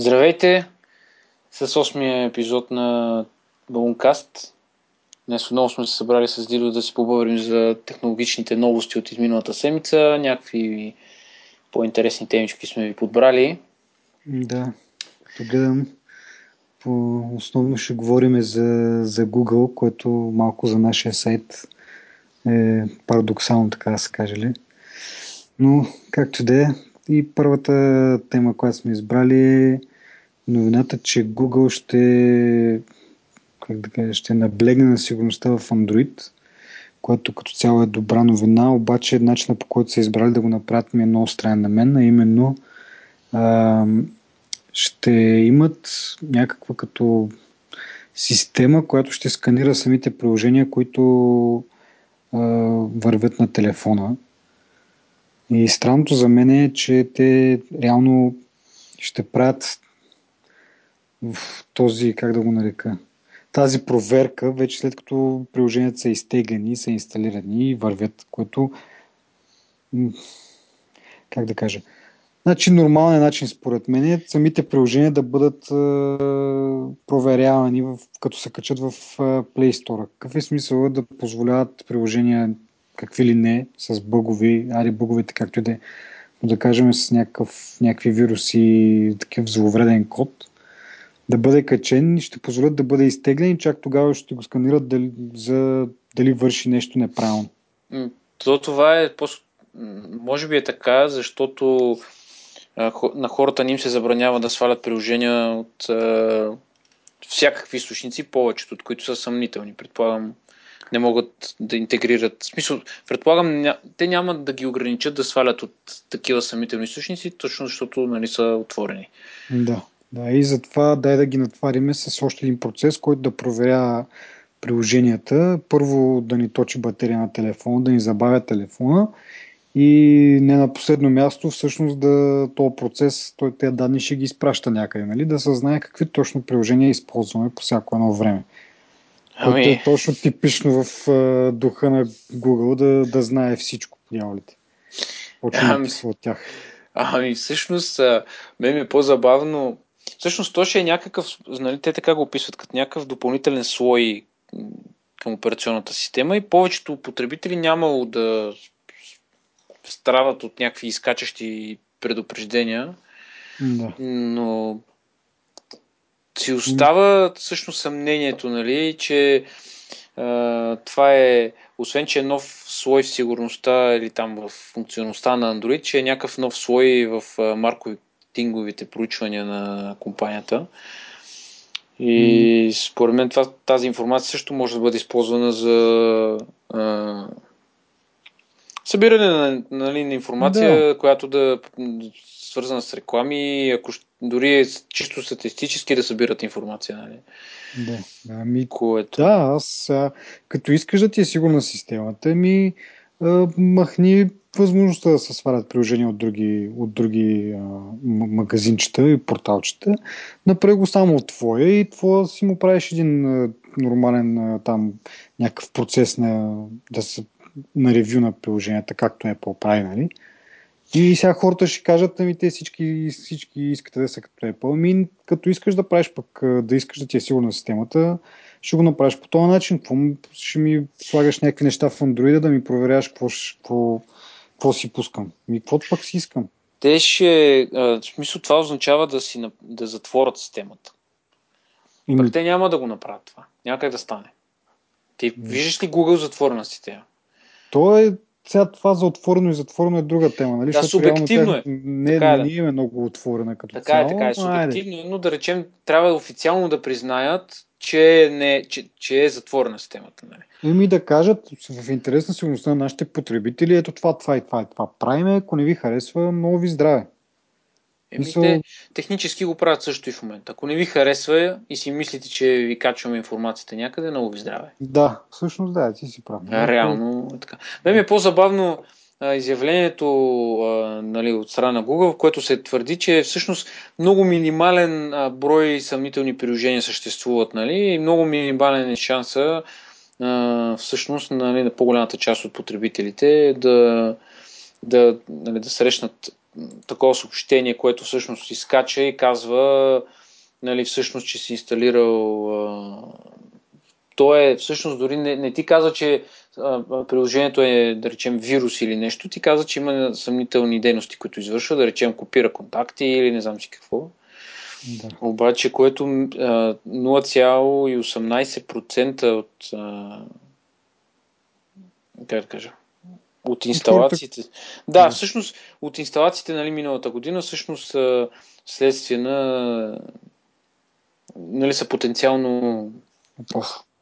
Здравейте! С 8-я епизод на Балункаст. Днес отново сме се събрали с Дидо да си поговорим за технологичните новости от изминалата седмица. Някакви по-интересни темички сме ви подбрали. Да, като гледам, по основно ще говорим за, за Google, което малко за нашия сайт е парадоксално, така да се каже ли. Но, както да е, и първата тема, която сме избрали е новината, че Google ще, как да кажа, ще наблегне на сигурността в Android, което като цяло е добра новина, обаче начинът по който са избрали да го направят ми е много странен на мен, а именно а, ще имат някаква като система, която ще сканира самите приложения, които а, вървят на телефона. И странното за мен е, че те реално ще правят в този, как да го нарека, тази проверка, вече след като приложенията са изтеглени, са инсталирани и вървят, което как да кажа, Значи нормалният начин според мен е самите приложения да бъдат е, проверявани в, като се качат в е, Play Store. Какъв е смисъл да позволяват приложения какви ли не, с бъгови, ари бъговете както и да е, да кажем с някакъв, някакви вируси, такъв зловреден код, да бъде качен и ще позволят да бъде изтеглен и чак тогава ще го сканират дали, за дали върши нещо неправилно. То това е, може би е така, защото на хората ни им се забранява да свалят приложения от а, всякакви източници, повечето от които са съмнителни. Предполагам, не могат да интегрират. В смисъл, предполагам, ня... те няма да ги ограничат да свалят от такива съмнителни източници, точно защото нали, са отворени. Да, да, и затова дай да ги натвариме с още един процес, който да проверя приложенията. Първо да ни точи батерия на телефона, да ни забавя телефона и не на последно място, всъщност да този процес, той тези данни ще ги изпраща някъде, нали? да се знае какви точно приложения използваме по всяко едно време. Ами... Което е точно типично в uh, духа на Google да, да знае всичко, дяволите. Почва ами... от тях. Ами всъщност, мен ми е по-забавно. Всъщност то ще е някакъв, нали, те така го описват, като някакъв допълнителен слой към операционната система и повечето потребители нямало да страдат от някакви изкачащи предупреждения. Да. Но си остава всъщност съмнението, нали, че а, това е, освен че е нов слой в сигурността или там в функционалността на Android, че е някакъв нов слой в маркетинговите проучвания на компанията. И според мен това, тази информация също може да бъде използвана за а, събиране на, нали, на информация, да. която да свързана с реклами, ако дори е чисто статистически да събират информация. Нали? Да, ами, Което... да, аз а, като искаш да ти е сигурна системата, ми махни възможността да се свалят приложения от други, от други а, магазинчета и порталчета. Направи го само от твоя и твоя си му правиш един а, нормален а, там някакъв процес на, да се на ревю на приложенията, както е по-прави, нали? И сега хората ще кажат, ами те всички, всички искате да са като Apple. Ами, като искаш да правиш пък, да искаш да ти е сигурна системата, ще го направиш по този начин. Какво, ще ми слагаш някакви неща в Android да ми проверяваш какво, какво, какво си пускам. Ми, каквото пък си искам. Те ще, в смисъл това означава да, си, да затворят системата. Ими... Пък те няма да го направят това. Няма как да стане. Ти виждаш ли Google затворена система? То е сега това за отворено и затворено е друга тема, нали? Да, субективно е. Не, така е, не е много отворена като така е, цяло. Така е, така е. Субективно, айде. но да речем, трябва официално да признаят, че, не, че, че е затворена системата. Нали? Еми да кажат в интерес на сигурността на нашите потребители, ето това, това и това и това. Правиме, ако не ви харесва, много ви здраве. Еми, Мисъл... те технически го правят също и в момента. Ако не ви харесва и си мислите, че ви качваме информацията някъде, много ви здраве. Да, всъщност да, ти си прав. А, реално е така. Ме ми е по-забавно изявлението нали, от страна на Google, в което се твърди, че всъщност много минимален брой съмнителни приложения съществуват нали, и много минимален е шанса всъщност нали, на по-голямата част от потребителите да, да, нали, да срещнат такова съобщение, което всъщност изкача и казва нали, всъщност, че си инсталирал то е всъщност дори не, не ти каза, че а, приложението е, да речем, вирус или нещо, ти каза, че има съмнителни дейности, които извършва, да речем, копира контакти или не знам си какво. Да. Обаче, което 0,18% от а, как да кажа, от инсталациите. Да, да, всъщност от инсталациите нали, миналата година, всъщност следствие на нали, са потенциално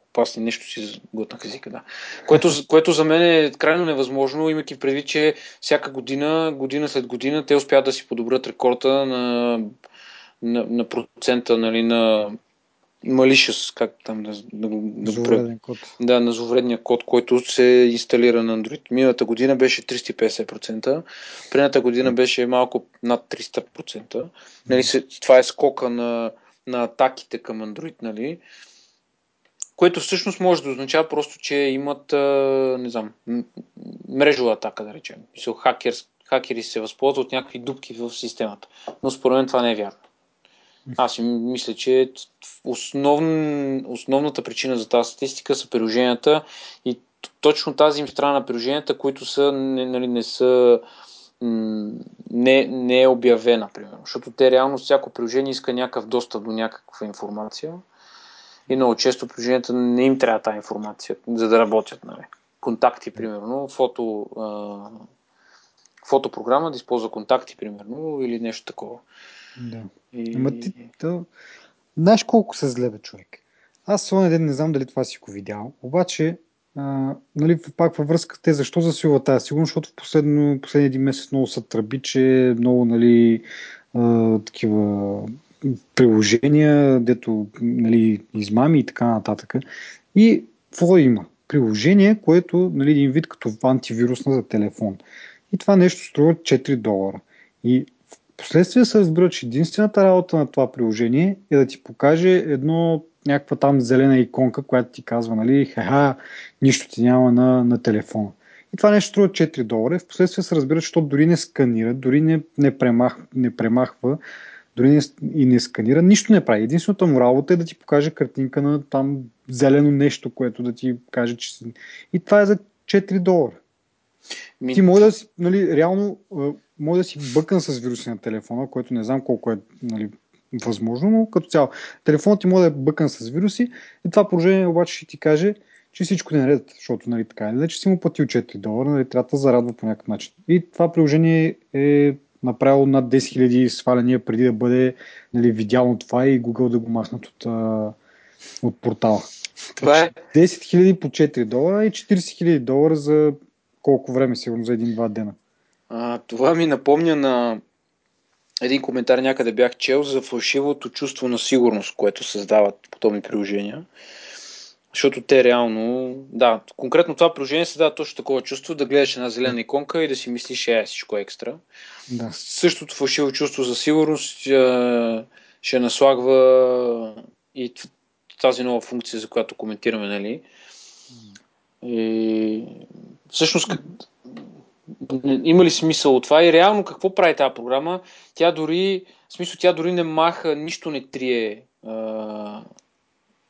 опасни, нещо си глътнах езика, да. Което, което за мен е крайно невъзможно, имайки предвид, че всяка година, година след година, те успяват да си подобрят рекорда на, на, на процента нали, на malicious, как там да, да, да зловреден код. Да, на зловредния код, който се инсталира на Android. Миналата година беше 350%, предната година беше малко над 300%. Нали, това е скока на, на атаките към Android, нали? Което всъщност може да означава просто, че имат, не знам, мрежова атака, да речем. Мисъл, хакер, хакери се възползват от някакви дупки в системата. Но според мен това не е вярно. Аз си мисля, че основ... основната причина за тази статистика са приложенията и точно тази им страна на приложенията, които са, не, нали, не са не, не е обявена, примерно. Защото те реално всяко приложение иска някакъв достъп до някаква информация и много често приложенията не им трябва тази информация, за да работят. Нали. Контакти, примерно, фото, а, фотопрограма да използва контакти, примерно, или нещо такова. Да. И... Ама ти, то... Знаеш колко се злебе човек? Аз своя ден не знам дали това си го видял, обаче а, нали, пак във връзка те защо засилва тази сигурност, защото в последно, последния един месец много са тръби, че много нали, а, такива приложения, дето нали, измами и така нататък. И какво има? Приложение, което нали, един вид като антивирусна за телефон. И това нещо струва 4 долара. И в последствие се разбира, че единствената работа на това приложение е да ти покаже едно някаква там зелена иконка, която ти казва, нали, ха нищо ти няма на, на телефона. И това нещо струва 4 долара. В последствие се разбира, че то дори не сканира, дори не, не, премах, не премахва дори не, и не сканира, нищо не прави. Единствената му работа е да ти покаже картинка на там зелено нещо, което да ти каже, че си... И това е за 4 долара. Ми... Ти може да си, нали, реално, може да си бъкан с вируси на телефона, което не знам колко е нали, възможно, но като цяло. Телефонът ти може да е бъкан с вируси и това положение обаче ще ти каже, че всичко е наред, защото нали, така е, че си му платил 4 долара, нали, трябва да зарадва по някакъв начин. И това приложение е направило над 10 000 сваляния преди да бъде нали, видяно това и Google да го махнат от, от портала. Това е. 10 000 по 4 долара и 40 000 долара за колко време, сигурно за един-два дена. А, това ми напомня на един коментар някъде бях чел за фалшивото чувство на сигурност, което създават подобни приложения. Защото те реално, да, конкретно това приложение се дава точно такова чувство да гледаш една зелена иконка и да си мислиш, е, всичко е екстра. Да. Същото фалшиво чувство за сигурност ще, ще наслагва и тази нова функция, за която коментираме, нали? И всъщност има ли смисъл от това и реално какво прави тази програма? Тя дори, в смисъл, тя дори не маха, нищо не трие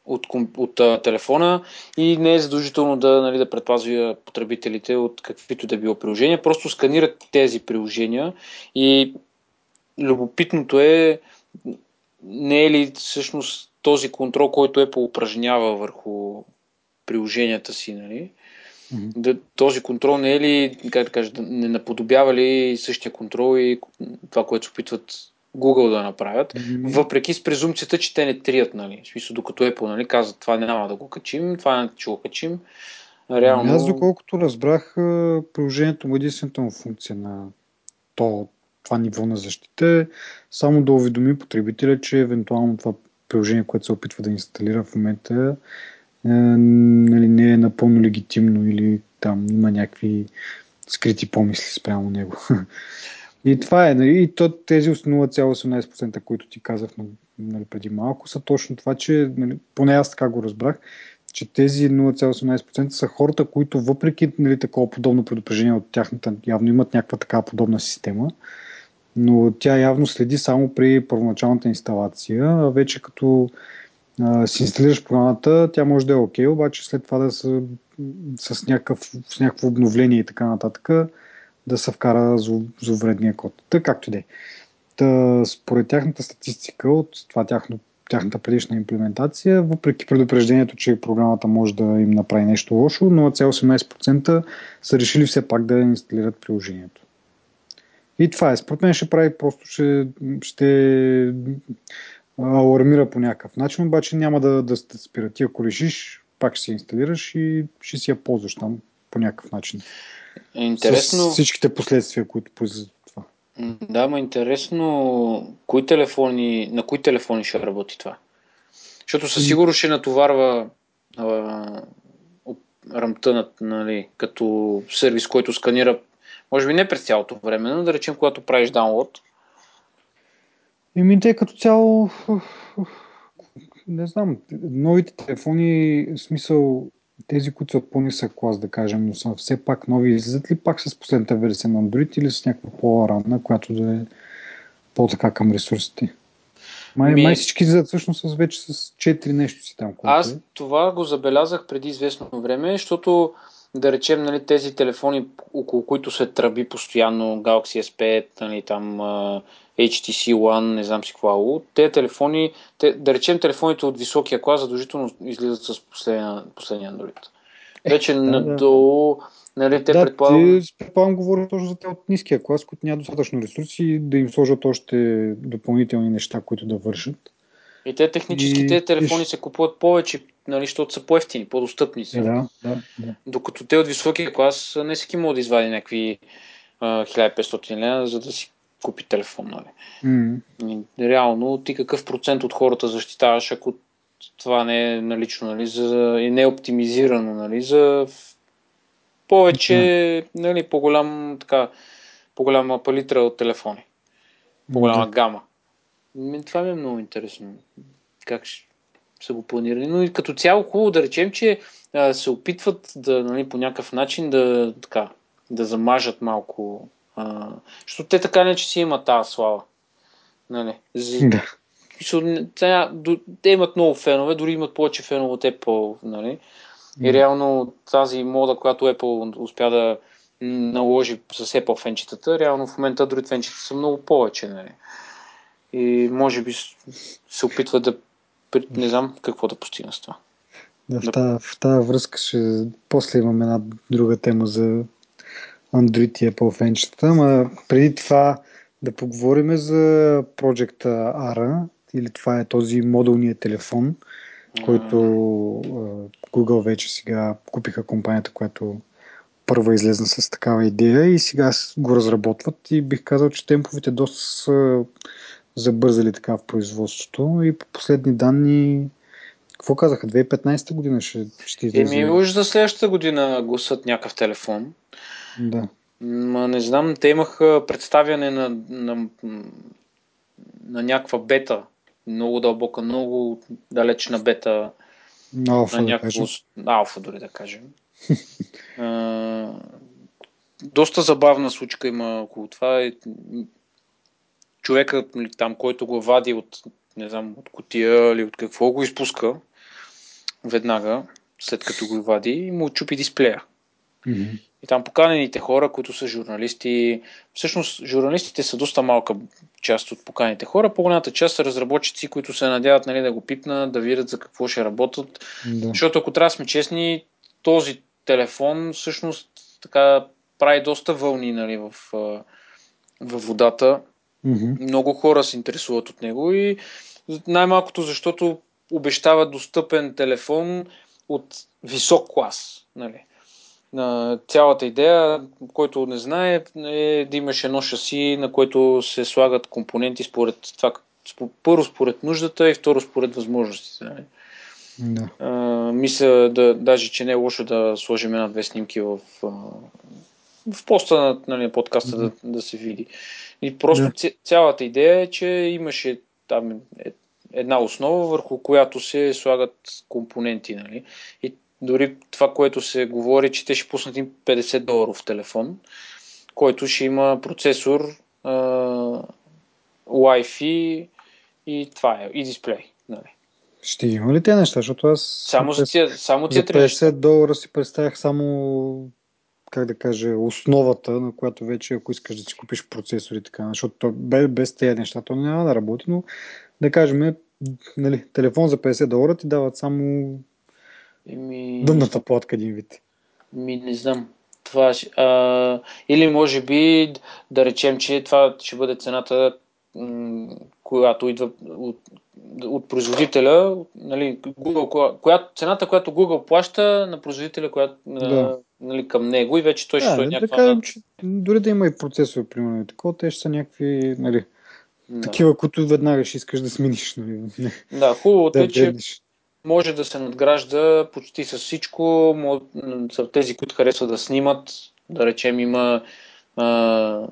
от, от а, телефона и не е задължително да, нали, да предпазва потребителите от каквито да било приложения. Просто сканират тези приложения и любопитното е не е ли всъщност този контрол, който е упражнява върху приложенията си, нали? Mm-hmm. Да, този контрол не е ли, как да кажа, не наподобява ли същия контрол и това, което се опитват Google да направят, mm-hmm. въпреки с презумцията, че те не трият, нали? В смисъл, докато Apple нали, казват, това няма да го качим, това ще го качим. Реално... Аз, доколкото разбрах, приложението му единствената му функция на то, това ниво на защита е само да уведоми потребителя, че евентуално това приложение, което се опитва да инсталира в момента, е, нали, не е напълно легитимно или там има някакви скрити помисли спрямо него. И това е, нали, и то, тези 0,18%, които ти казах нали, преди малко, са точно това, че, нали, поне аз така го разбрах, че тези 0,18% са хората, които въпреки нали, такова подобно предупреждение от тяхната, явно имат някаква такава подобна система, но тя явно следи само при първоначалната инсталация, а вече като а, си инсталираш програмата, тя може да е окей, okay, обаче след това да са с, някакъв, с някакво обновление и така нататък да се вкара зловредния код. Така както и да е. Та, според тяхната статистика от това тяхно, тяхната предишна имплементация, въпреки предупреждението, че програмата може да им направи нещо лошо, 0,18% са решили все пак да инсталират приложението. И това е. Според мен ще прави просто, ще, ще алармира по някакъв начин, обаче няма да, да спира. Ти ако решиш, пак ще си инсталираш и ще си я ползваш там по някакъв начин. Интересно. С всичките последствия, които произлизат това. Да, ма интересно, кои телефони, на кои телефони ще работи това? Защото със сигурност ще натоварва а, нали, като сервис, който сканира, може би не през цялото време, но да речем, когато правиш даунлод. Ими те като цяло, не знам, новите телефони, смисъл, тези, които са по-нисък клас, да кажем, но са все пак нови, излизат ли пак с последната версия на Android или с някаква по-ранна, която да е по-така към ресурсите? Май, Ми... май всички излизат всъщност с вече с 4 нещо си там. Аз е. това го забелязах преди известно време, защото да речем нали, тези телефони, около които се тръби постоянно Galaxy S5, нали, там HTC One, не знам си какво, те телефони, те, да речем телефоните от високия клас задължително излизат с последния, последния Android. Вече да, надолу, да. нали, те да, предполагам... Предполагам говоря точно за те от ниския клас, които няма достатъчно ресурси да им сложат още допълнителни неща, които да вършат. И те техническите и... телефони се купуват повече, нали, защото са по-ефтини, по-достъпни са. Да, да, да. Докато те от високия клас не всеки може да извади някакви 1500 лена, за да си купи телефон. Нали. Mm. реално ти какъв процент от хората защитаваш, ако това не е налично, нали, за, и не е оптимизирано нали, за повече, yeah. нали, по-голям, така, по-голяма палитра от телефони. По-голяма yeah. гама. Това ми е много интересно. Как ще са го планирали. Но и като цяло хубаво да речем, че а, се опитват да, нали, по някакъв начин да, така, да замажат малко а, защото те така не, че си имат тази слава. Нали? Да. Те имат много фенове, дори имат повече фенове от Apple. Нали? И реално тази мода, която Apple успя да наложи с Apple фенчетата, реално в момента дори фенчета са много повече. Нали? И може би се опитва да не знам какво да постигна с това. Да, в, тази, в тази връзка ще после имам една друга тема за Android и Apple фенчетата, ама преди това да поговорим за Project ARA, или това е този модулният телефон, който Google вече сега купиха компанията, която първа излезна с такава идея и сега го разработват и бих казал, че темповете доста са забързали така в производството и по последни данни какво казаха? 2015 година ще, ще излезе? Еми, уж за следващата година гласат някакъв телефон. Да. Ма не знам, те имаха представяне на, на, на някаква бета. Много дълбока, много далечна бета. На алфа, на някакво... Да алфа, дори да кажем. а, доста забавна случка има около това. Човекът нали, там, който го вади от, не знам, от котия или от какво, го изпуска веднага, след като го вади и му чупи дисплея. Mm-hmm. И там поканените хора, които са журналисти, всъщност журналистите са доста малка част от поканените хора, по-голямата част са разработчици, които се надяват нали, да го пипнат, да видят за какво ще работят. Да. Защото ако трябва да сме честни, този телефон всъщност така прави доста вълни нали, в, в водата. Mm-hmm. Много хора се интересуват от него и най-малкото защото обещава достъпен телефон от висок клас. Нали на цялата идея, който не знае, е да имаш едно шаси, на което се слагат компоненти според това, първо според нуждата и второ според възможностите. Нали? Да. А, мисля, да, даже, че не е лошо да сложим една-две снимки в, в поста на нали, подкаста да. Да, да се види. И просто да. цялата идея е, че имаше там е, една основа, върху която се слагат компоненти. Нали? И дори това, което се говори, че те ще пуснат им 50 доларов телефон, който ще има процесор а, Wi-Fi и това е, и дисплей. Нали. Ще има ли тези неща? Защото аз само за тия, само тия за 50 долара си представях само как да кажа, основата, на която вече, ако искаш да си купиш процесор и така, защото без, без тези неща то няма да работи, но да кажем, нали, телефон за 50 долара ти дават само Еми... дъмната платка един вид. Ми не знам. Това, а, или може би да речем, че това ще бъде цената, която идва от, от производителя, нали, Google, коя, цената, която Google плаща на производителя, която, да. Нали, към него и вече той ще да, е някаква... Да кажем, че дори да има и процесор, примерно, такова, те ще са някакви, нали, да. такива, които веднага ще искаш да смениш. Нали. Да, хубавото да, е, че може да се надгражда почти с всичко. За тези, които харесват да снимат, да речем има а,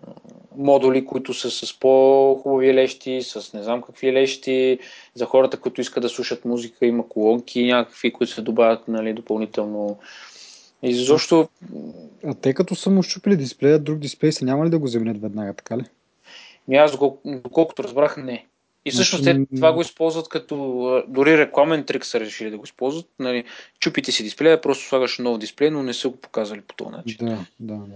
модули, които са с по-хубави лещи, с не знам какви лещи. За хората, които искат да слушат музика, има колонки някакви, които се добавят нали, допълнително. И защо... А те като са му щупили дисплея, друг дисплей се няма ли да го заменят веднага, така ли? Ми аз, доколкото разбрах, не. И всъщност те това го използват като дори рекламен трик са решили да го използват. Нали, чупите си дисплея, просто слагаш нов дисплей, но не са го показали по този начин. Да, да, да.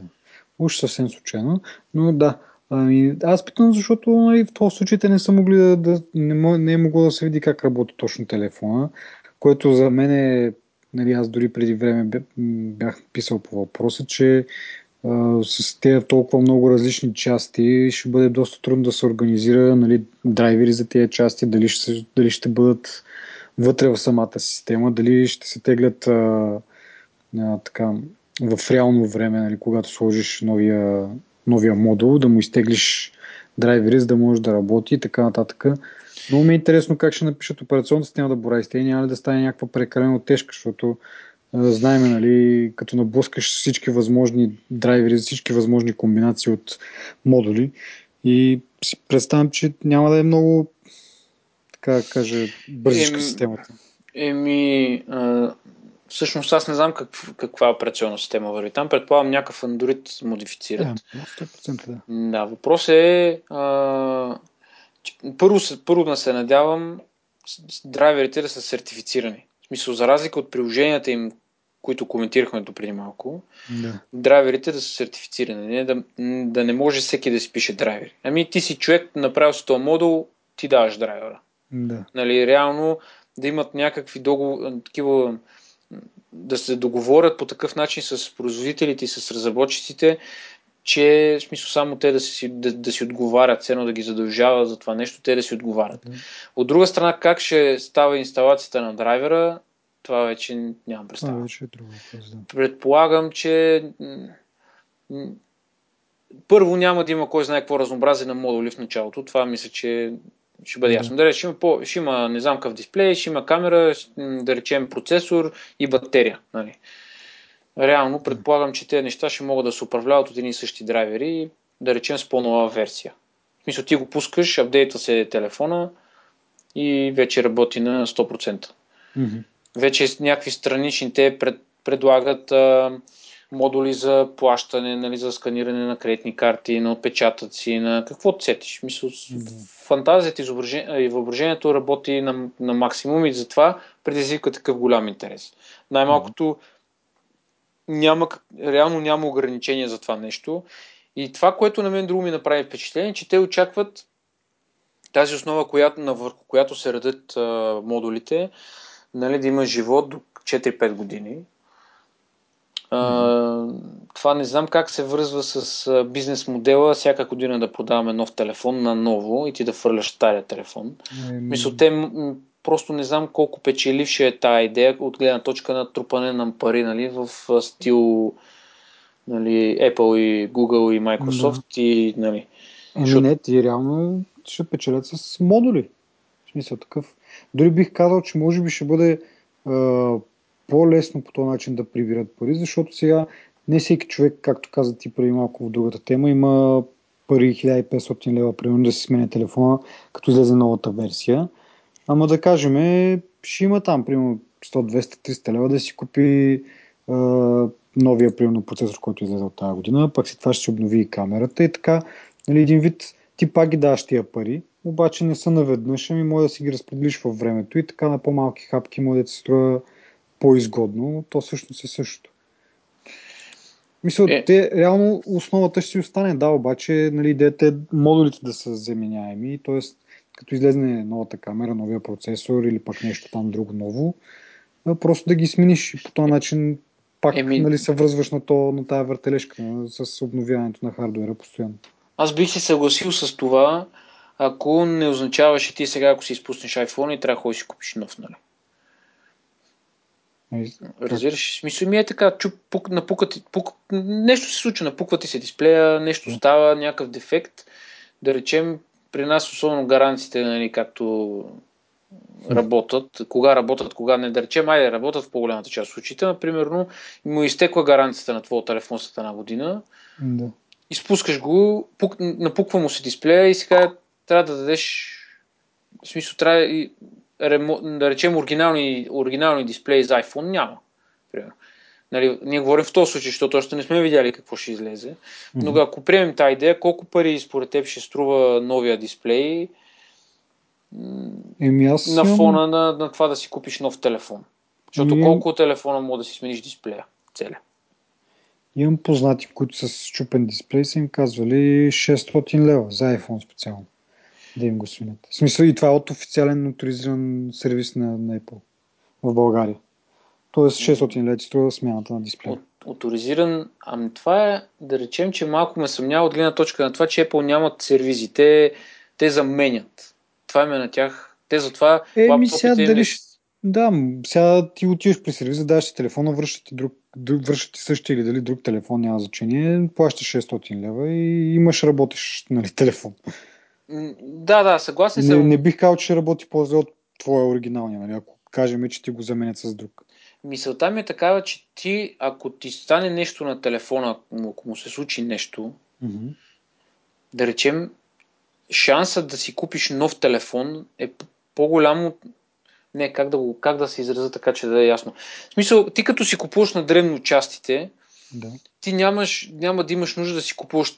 Уж съвсем случайно, но да. Ами, аз питам, защото нали, в този случай те не са могли да, да не, не е могло да се види как работи точно телефона, което за мен е, нали, аз дори преди време бях писал по въпроса, че с тези толкова много различни части ще бъде доста трудно да се организира нали, драйвери за тези части, дали ще, дали ще бъдат вътре в самата система, дали ще се теглят а, а, така, в реално време, нали, когато сложиш новия, новия модул, да му изтеглиш драйвери, за да може да работи и така нататък. Много ми е интересно как ще напишат операционната система да бора и няма ли да стане някаква прекалено тежка, защото Знаеме, нали, като наблъскаш всички възможни драйвери, всички възможни комбинации от модули и си представям, че няма да е много така да кажа, бързичка системата. Еми, а, всъщност аз не знам как, каква операционна система върви там. Предполагам някакъв Android модифицират. Да, 100% да. Да, въпрос е а, първо, първо да се надявам драйверите да са сертифицирани. В смисъл, за разлика от приложенията им, които коментирахме до преди малко, да. драйверите да са сертифицирани, не, да, да не може всеки да си пише драйвери. Ами ти си човек, направил с този модул, ти даваш драйвера. Да. Нали, реално да имат някакви договор, такива да се договорят по такъв начин с производителите и с разработчиците, че в смисъл само те да си, да, да си отговарят, ценно да ги задължава за това нещо, те да си отговарят. Mm-hmm. От друга страна, как ще става инсталацията на драйвера, това вече нямам представа. Това вече е друго. Да. Предполагам, че първо няма да има кой знае какво разнообразие на модули в началото. Това мисля, че ще бъде ясно. Да, речем, по, ще има не знам какъв дисплей, ще има камера, да речем процесор и батерия. Нали. Реално предполагам, че тези неща ще могат да се управляват от едни и същи драйвери, да речем с по-нова версия. В смисъл, ти го пускаш, апдейтва се телефона и вече работи на 100%. Mm-hmm вече някакви странични те пред, предлагат а, модули за плащане, нали, за сканиране на кредитни карти, на отпечатъци, на какво сетиш. Мисля, mm-hmm. фантазията и въображението работи на, на максимум и затова предизвика такъв голям интерес. Най-малкото mm-hmm. няма, реално няма ограничения за това нещо. И това, което на мен друго ми направи впечатление, че те очакват тази основа, която, върху която се радат а, модулите, нали, да има живот до 4-5 години. А, това не знам как се връзва с бизнес модела, всяка година да продаваме нов телефон на ново и ти да фърляш стария телефон. Mm-hmm. Мисля, те просто не знам колко печеливша е тази идея от гледна точка на трупане на пари нали, в стил нали, Apple и Google и Microsoft да. и нали. Еми Шо... не, ти реално ще печелят с модули. В смисъл такъв. Дори бих казал, че може би ще бъде а, по-лесно по този начин да прибират пари, защото сега не всеки човек, както каза ти преди малко в другата тема, има пари 1500 лева, примерно да си сменя телефона, като излезе новата версия. Ама да кажем, ще има там, примерно 100, 200, 300 лева да си купи а, новия, примерно, процесор, който излезе от тази година, пък след това ще се обнови и камерата и така Нали, един вид, ти пак ги даваш тия пари, обаче не са наведнъж, ами може да си ги разпределиш във времето и така на по-малки хапки може да се струва по-изгодно, то всъщност е същото. Мисля, е... те, реално основата ще си остане, да, обаче нали, идеята модулите да са заменяеми, т.е. като излезне новата камера, новия процесор или пък нещо там друго ново, просто да ги смениш и по този начин пак Еми... нали, се връзваш на, то, на тази въртележка с обновяването на хардуера постоянно. Аз бих се съгласил с това, ако не означаваше ти сега, ако си изпуснеш iPhone и трябва да ходиш си купиш нов, нали? Разбираш, смисъл ми е така, чуп, пук, напукат, пук, нещо се случва, напуква ти се дисплея, нещо става, някакъв дефект. Да речем, при нас особено гаранциите, нали, както работят, кога работят, кога не, да речем, айде, работят в по-голямата част от случаите, например, му изтекла гаранцията на твоя телефон след една година, да. изпускаш го, пук, напуква му се дисплея и сега трябва да дадеш в смисъл, трябва и да речем оригинални, оригинални дисплеи за iPhone няма. Примерно. Нали, ние говорим в този случай, защото още не сме видяли какво ще излезе. Но mm-hmm. ако приемем тази идея, колко пари според теб ще струва новия дисплей Еми аз на фона на, на това да си купиш нов телефон? Защото Еми... колко телефона мога да си смениш дисплея? Целя. Имам познати, които са с чупен дисплей, са им казвали 600 лева за iPhone специално да им го сменят. В смисъл и това е от официален авторизиран сервис на, на Apple в България. Тоест 600 лет струва смяната на дисплея. Авторизиран, ами това е, да речем, че малко ме съмнява от гледна точка на това, че Apple нямат сервизи. Те, те заменят. Това име на тях. Те затова е, ми сега дали... Да, сега ти отиваш при сервиза, даваш ти телефона, връщат ти, друг, връщат ти същия или дали друг телефон, няма значение, плащаш 600 лева и имаш работещ нали, телефон. Да, да, съгласен съм. Не, не бих казал, че работи по-зле от твоя оригиналния, нали? ако кажем, че ти го заменят с друг. Мисълта ми е такава, че ти, ако ти стане нещо на телефона, ако му се случи нещо, mm-hmm. да речем, шансът да си купиш нов телефон е по-голямо. Не, как да, го, как да се изразя така, че да е ясно. В смисъл, ти като си купуваш на древно частите, да. Ти нямаш, няма да имаш нужда да си купуваш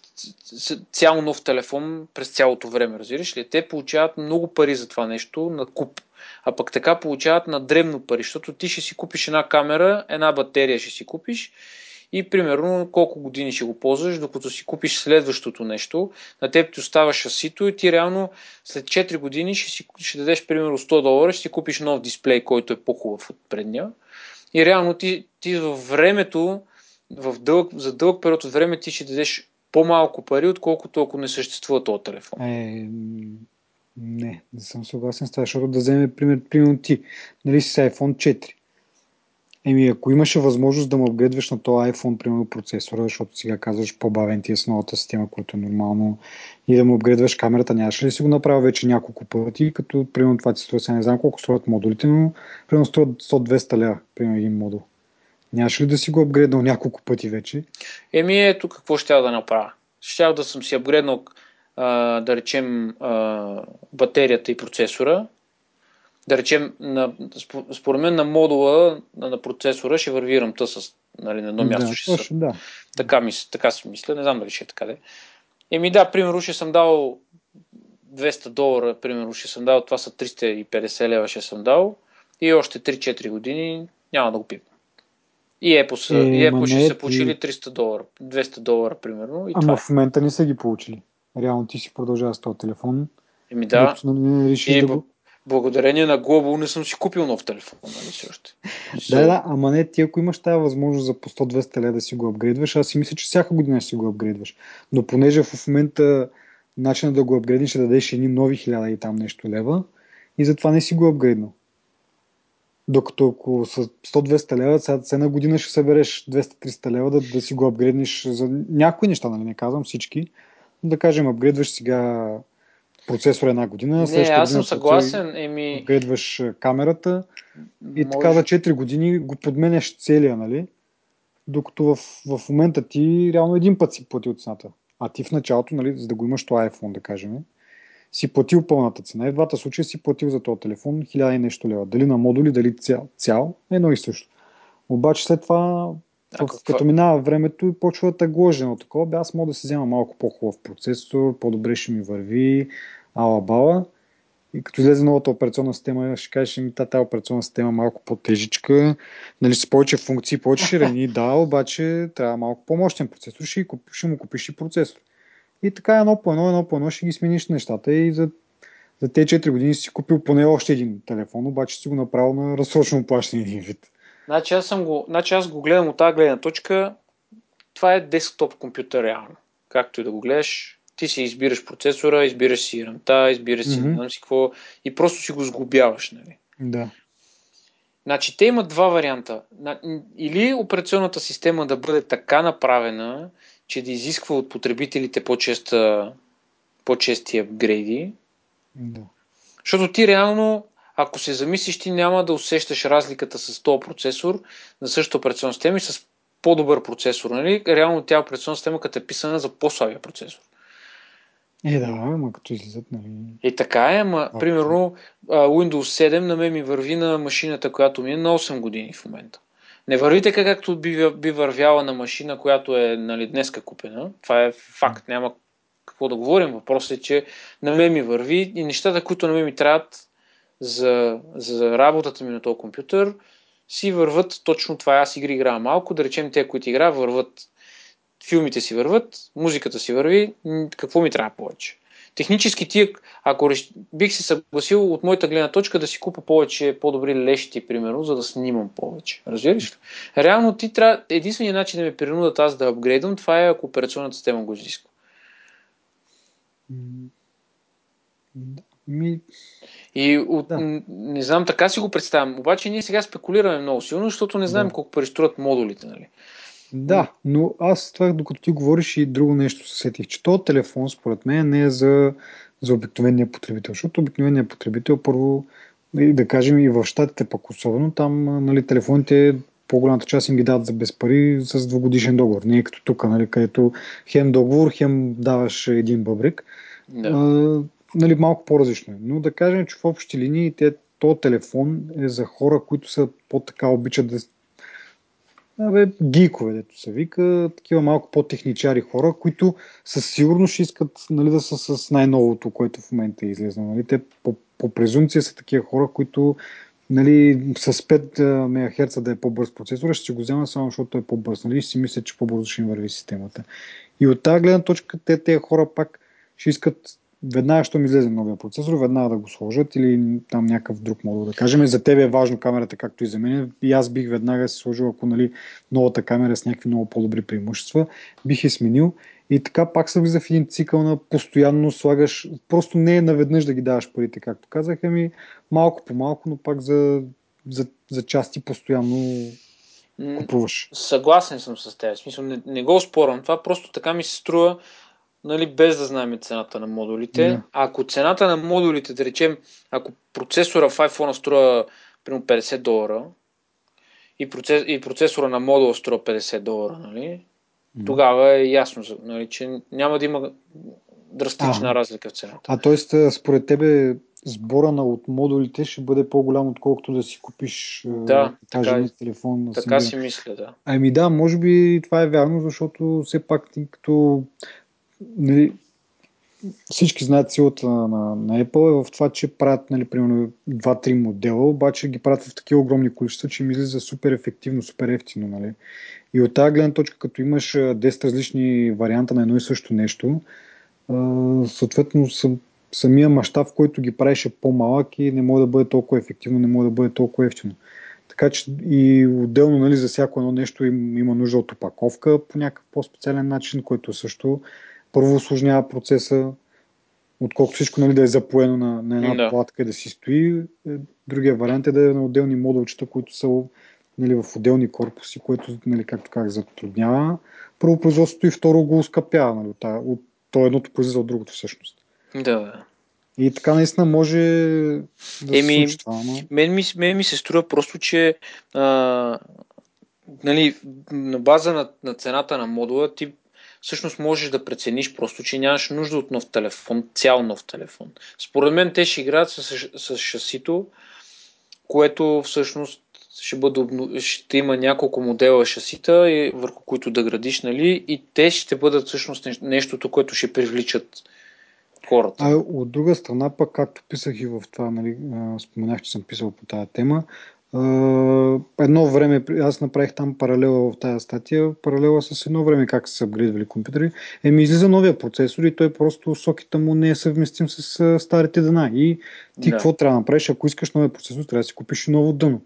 цял нов телефон през цялото време, разбираш ли? Те получават много пари за това нещо на куп. А пък така получават на древно пари, защото ти ще си купиш една камера, една батерия ще си купиш и примерно колко години ще го ползваш, докато си купиш следващото нещо, на теб ти остава шасито и ти реално след 4 години ще, си, ще дадеш примерно 100 долара, ще си купиш нов дисплей, който е по-хубав от предния. И реално ти, ти във времето в дълъг, за дълъг период от време ти ще дадеш по-малко пари, отколкото ако не съществува този телефон. Е, не, не съм съгласен с това, защото да вземем пример, примерно ти, нали си с iPhone 4. Еми, ако имаше възможност да му апгрейдваш на този iPhone, примерно процесора, защото сега казваш по-бавен ти е с новата система, което е нормално, и да му апгрейдваш камерата, нямаше ли си го направил вече няколко пъти, като примерно това ти струва, сега не знам колко струват модулите, но примерно струва 100-200 лева, примерно един модул. Нямаше ли да си го апгрейднал няколко пъти вече? Еми ето какво ще да направя. Щях да съм си апгрейднал а, да речем а, батерията и процесора. Да речем, на, според мен на модула на, на процесора ще върви ръмта с нали, на едно място. Да, ще точно, да. Така, ми, така си мисля, не знам дали ще е така. Да. Еми да, примерно ще съм дал 200 долара, примерно ще съм дал, това са 350 лева ще съм дал и още 3-4 години няма да го пипам. И Apple, е, и Apple ще са получили 300 долара, 200 долара примерно. И Ама това. в момента не са ги получили. Реално ти си продължава с този телефон. Еми да. Не реши и да го... благодарение на Global не съм си купил нов телефон, нали си още. Да, да, ама не, ти ако имаш тази възможност за по 100-200 лева да си го апгрейдваш, аз си мисля, че всяка година си го апгрейдваш. Но понеже в момента начинът да го апгрейдиш ще дадеш едни нови хиляда и там нещо лева и затова не си го апгрейднал. Докато ако с 100-200 лева, сега една година ще събереш 200-300 лева да, да си го апгрейднеш за някои неща, нали не казвам всички. Да кажем, апгрейдваш сега процесор една година, не, следващата аз съм съгласен. Еми... Апгрейдваш камерата и Може... така за 4 години го подменяш целия, нали? Докато в, в момента ти реално един път си платил цената. А ти в началото, нали, за да го имаш това iPhone, да кажем, си платил пълната цена. И в двата случая си платил за този телефон 1000 и нещо лева. Дали на модули, дали цял, цял едно и също. Обаче след това А, като какво? минава времето и почва да едно такова, бе, аз мога да си взема малко по-хубав процесор, по-добре ще ми върви, ала бала. И като излезе новата операционна система, ще кажеш, ми тази операционна система е малко по-тежичка, нали, с повече функции, повече ширини, да, обаче трябва малко по-мощен процесор, ще, ще му купиш и процесор. И така едно по едно, едно по едно ще ги смениш нещата и за, за тези 4 години си купил поне още един телефон, обаче си го направил на разсрочно плащане един вид. Значи аз, съм го, значи аз го гледам от тази гледна точка. Това е десктоп компютър реално. Както и да го гледаш, ти си избираш процесора, избираш си рамта, избираш си mm-hmm. си какво и просто си го сглобяваш. Нали? Да. Значи те имат два варианта. Или операционната система да бъде така направена, че да изисква от потребителите по-честа, по-чести апгрейди. Да. Защото ти реално, ако се замислиш, ти няма да усещаш разликата с този процесор на същата операционна система и с по-добър процесор. Нали? Реално тя операционна система като е писана за по-слабия процесор. Е, да, ама като излизат, нали... Е, така е, ама, а, примерно, Windows 7 на мен ми върви на машината, която ми е на 8 години в момента. Не върви така, както би, би вървяла на машина, която е нали, днеска купена. Това е факт, няма какво да говорим. Въпросът е, че на мен ми върви и нещата, които на мен ми трябват за, за работата ми на този компютър, си върват точно това. Аз игри играя малко, да речем те, които игра, върват филмите си върват, музиката си върви, какво ми трябва повече? Технически ти, ако бих се съгласил от моята гледна точка да си купа повече по-добри лещи, примерно, за да снимам повече. Разбираш ли? Реално ти трябва, единственият начин да ме принудат аз да апгрейдам, това е ако операционната система го изисква. Ми... И от, да. не знам, така си го представям. Обаче ние сега спекулираме много силно, защото не знаем да. колко пари модулите. Нали? Да, но аз това, докато ти говориш и друго нещо се сетих, че този телефон, според мен, не е за, за обикновения потребител, защото обикновения потребител, първо, да кажем и в щатите пък особено, там нали, телефоните по-голямата част им ги дават за без пари с двогодишен договор. Не е като тук, нали, където хем договор, хем даваш един бъбрик. Да. А, нали, малко по-различно е. Но да кажем, че в общи линии те, то телефон е за хора, които са по-така обичат да Абе, гикове, дето се вика, такива малко по-техничари хора, които със сигурност ще искат нали, да са с най-новото, което в момента е излезнало. Нали. Те по, по презумпция са такива хора, които нали, с 5 МГц да е по-бърз процесор, ще го взема само защото е по-бърз. Нали, си мисля, че по-бързо ще им върви системата. И от тази гледна точка те, тези хора пак ще искат веднага, що ми излезе новия процесор, веднага да го сложат или там някакъв друг модул. Да кажем, за тебе е важно камерата, както и за мен. И аз бих веднага си сложил, ако нали, новата камера с някакви много по-добри преимущества, бих я сменил. И така пак се влиза в един цикъл на постоянно слагаш, просто не е наведнъж да ги даваш парите, както казах, ами малко по малко, но пак за, за, за части постоянно купуваш. Съгласен съм с теб. Смисъл, не, не го спорвам. Това просто така ми се струва нали, без да знаем цената на модулите. Yeah. Ако цената на модулите, да речем, ако процесора в iPhone струва примерно 50 долара и, процес, и процесора на модула струва 50 долара, нали, mm. тогава е ясно, нали, че няма да има драстична а, разлика в цената. А т.е. според тебе сбора на от модулите ще бъде по-голям, отколкото да си купиш да, така, е. телефон. Така си мисля, да. Ами да, може би това е вярно, защото все пак ти като нали, всички знаят силата на, на, на Apple е в това, че правят, нали, примерно, 2-3 модела, обаче ги правят в такива огромни количества, че им излиза супер ефективно, супер ефтино. Нали. И от тази гледна точка, като имаш 10 различни варианта на едно и също нещо, съответно съм, самия мащаб, в който ги правиш е по-малък и не може да бъде толкова ефективно, не може да бъде толкова ефтино. Така че и отделно нали, за всяко едно нещо им, има нужда от опаковка по някакъв по-специален начин, който също първо осложнява процеса, отколкото всичко нали, да е запоено на, на една да. платка и да си стои. Е, другия вариант е да е на отделни модулчета, които са нали, в отделни корпуси, което, нали, както как затруднява първо производството и второ го ускъпява. Нали, от, от то едното произвежда от другото всъщност. Да. И така наистина може да Еми, се случи това. Но... Мен, ми, мен ми се струва просто, че а, нали, на база на, на цената на модула ти всъщност можеш да прецениш просто, че нямаш нужда от нов телефон, цял нов телефон. Според мен те ще играят с, с шасито, което всъщност ще, бъде, ще има няколко модела шасита, върху които да градиш, нали, и те ще бъдат всъщност нещото, което ще привличат хората. А от друга страна, пък, както писах и в това, нали, споменах, че съм писал по тази тема, едно време, аз направих там паралела в тази статия, паралела с едно време как са апгрейдвали компютъри. Еми излиза новия процесор и той просто сокета му не е съвместим с старите дъна. И ти да. какво трябва да направиш? Ако искаш новия процесор, трябва да си купиш ново дъно.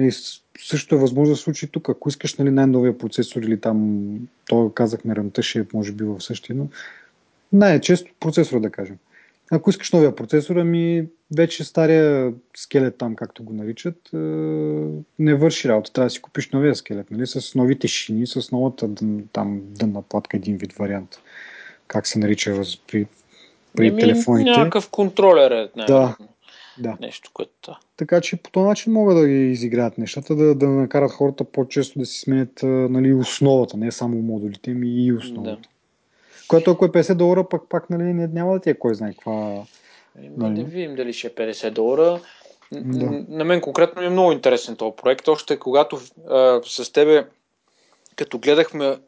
И също е възможно да се случи тук. Ако искаш нали, най-новия процесор или там, то казахме рамта ще е може би в същия, но най-често процесора да кажем. Ако искаш новия процесор, ами вече стария скелет там, както го наричат, е, не върши работа. Трябва да си купиш новия скелет, нали? с новите шини, с новата там дънна платка, един вид вариант. Как се нарича при, при Еми, телефоните. Някакъв контролер е. Да, да. Нещо, което... Така че по този начин могат да ги изиграят нещата, да, да накарат хората по-често да си сменят нали, основата, не само модулите, ми и основата. Да. Което ако е 50 долара, пък пак нали, няма да ти е кой знае каква... Нали? Да видим дали ще е 50 долара. Да. На мен конкретно ми е много интересен този проект. Още когато а, с тебе, като гледахме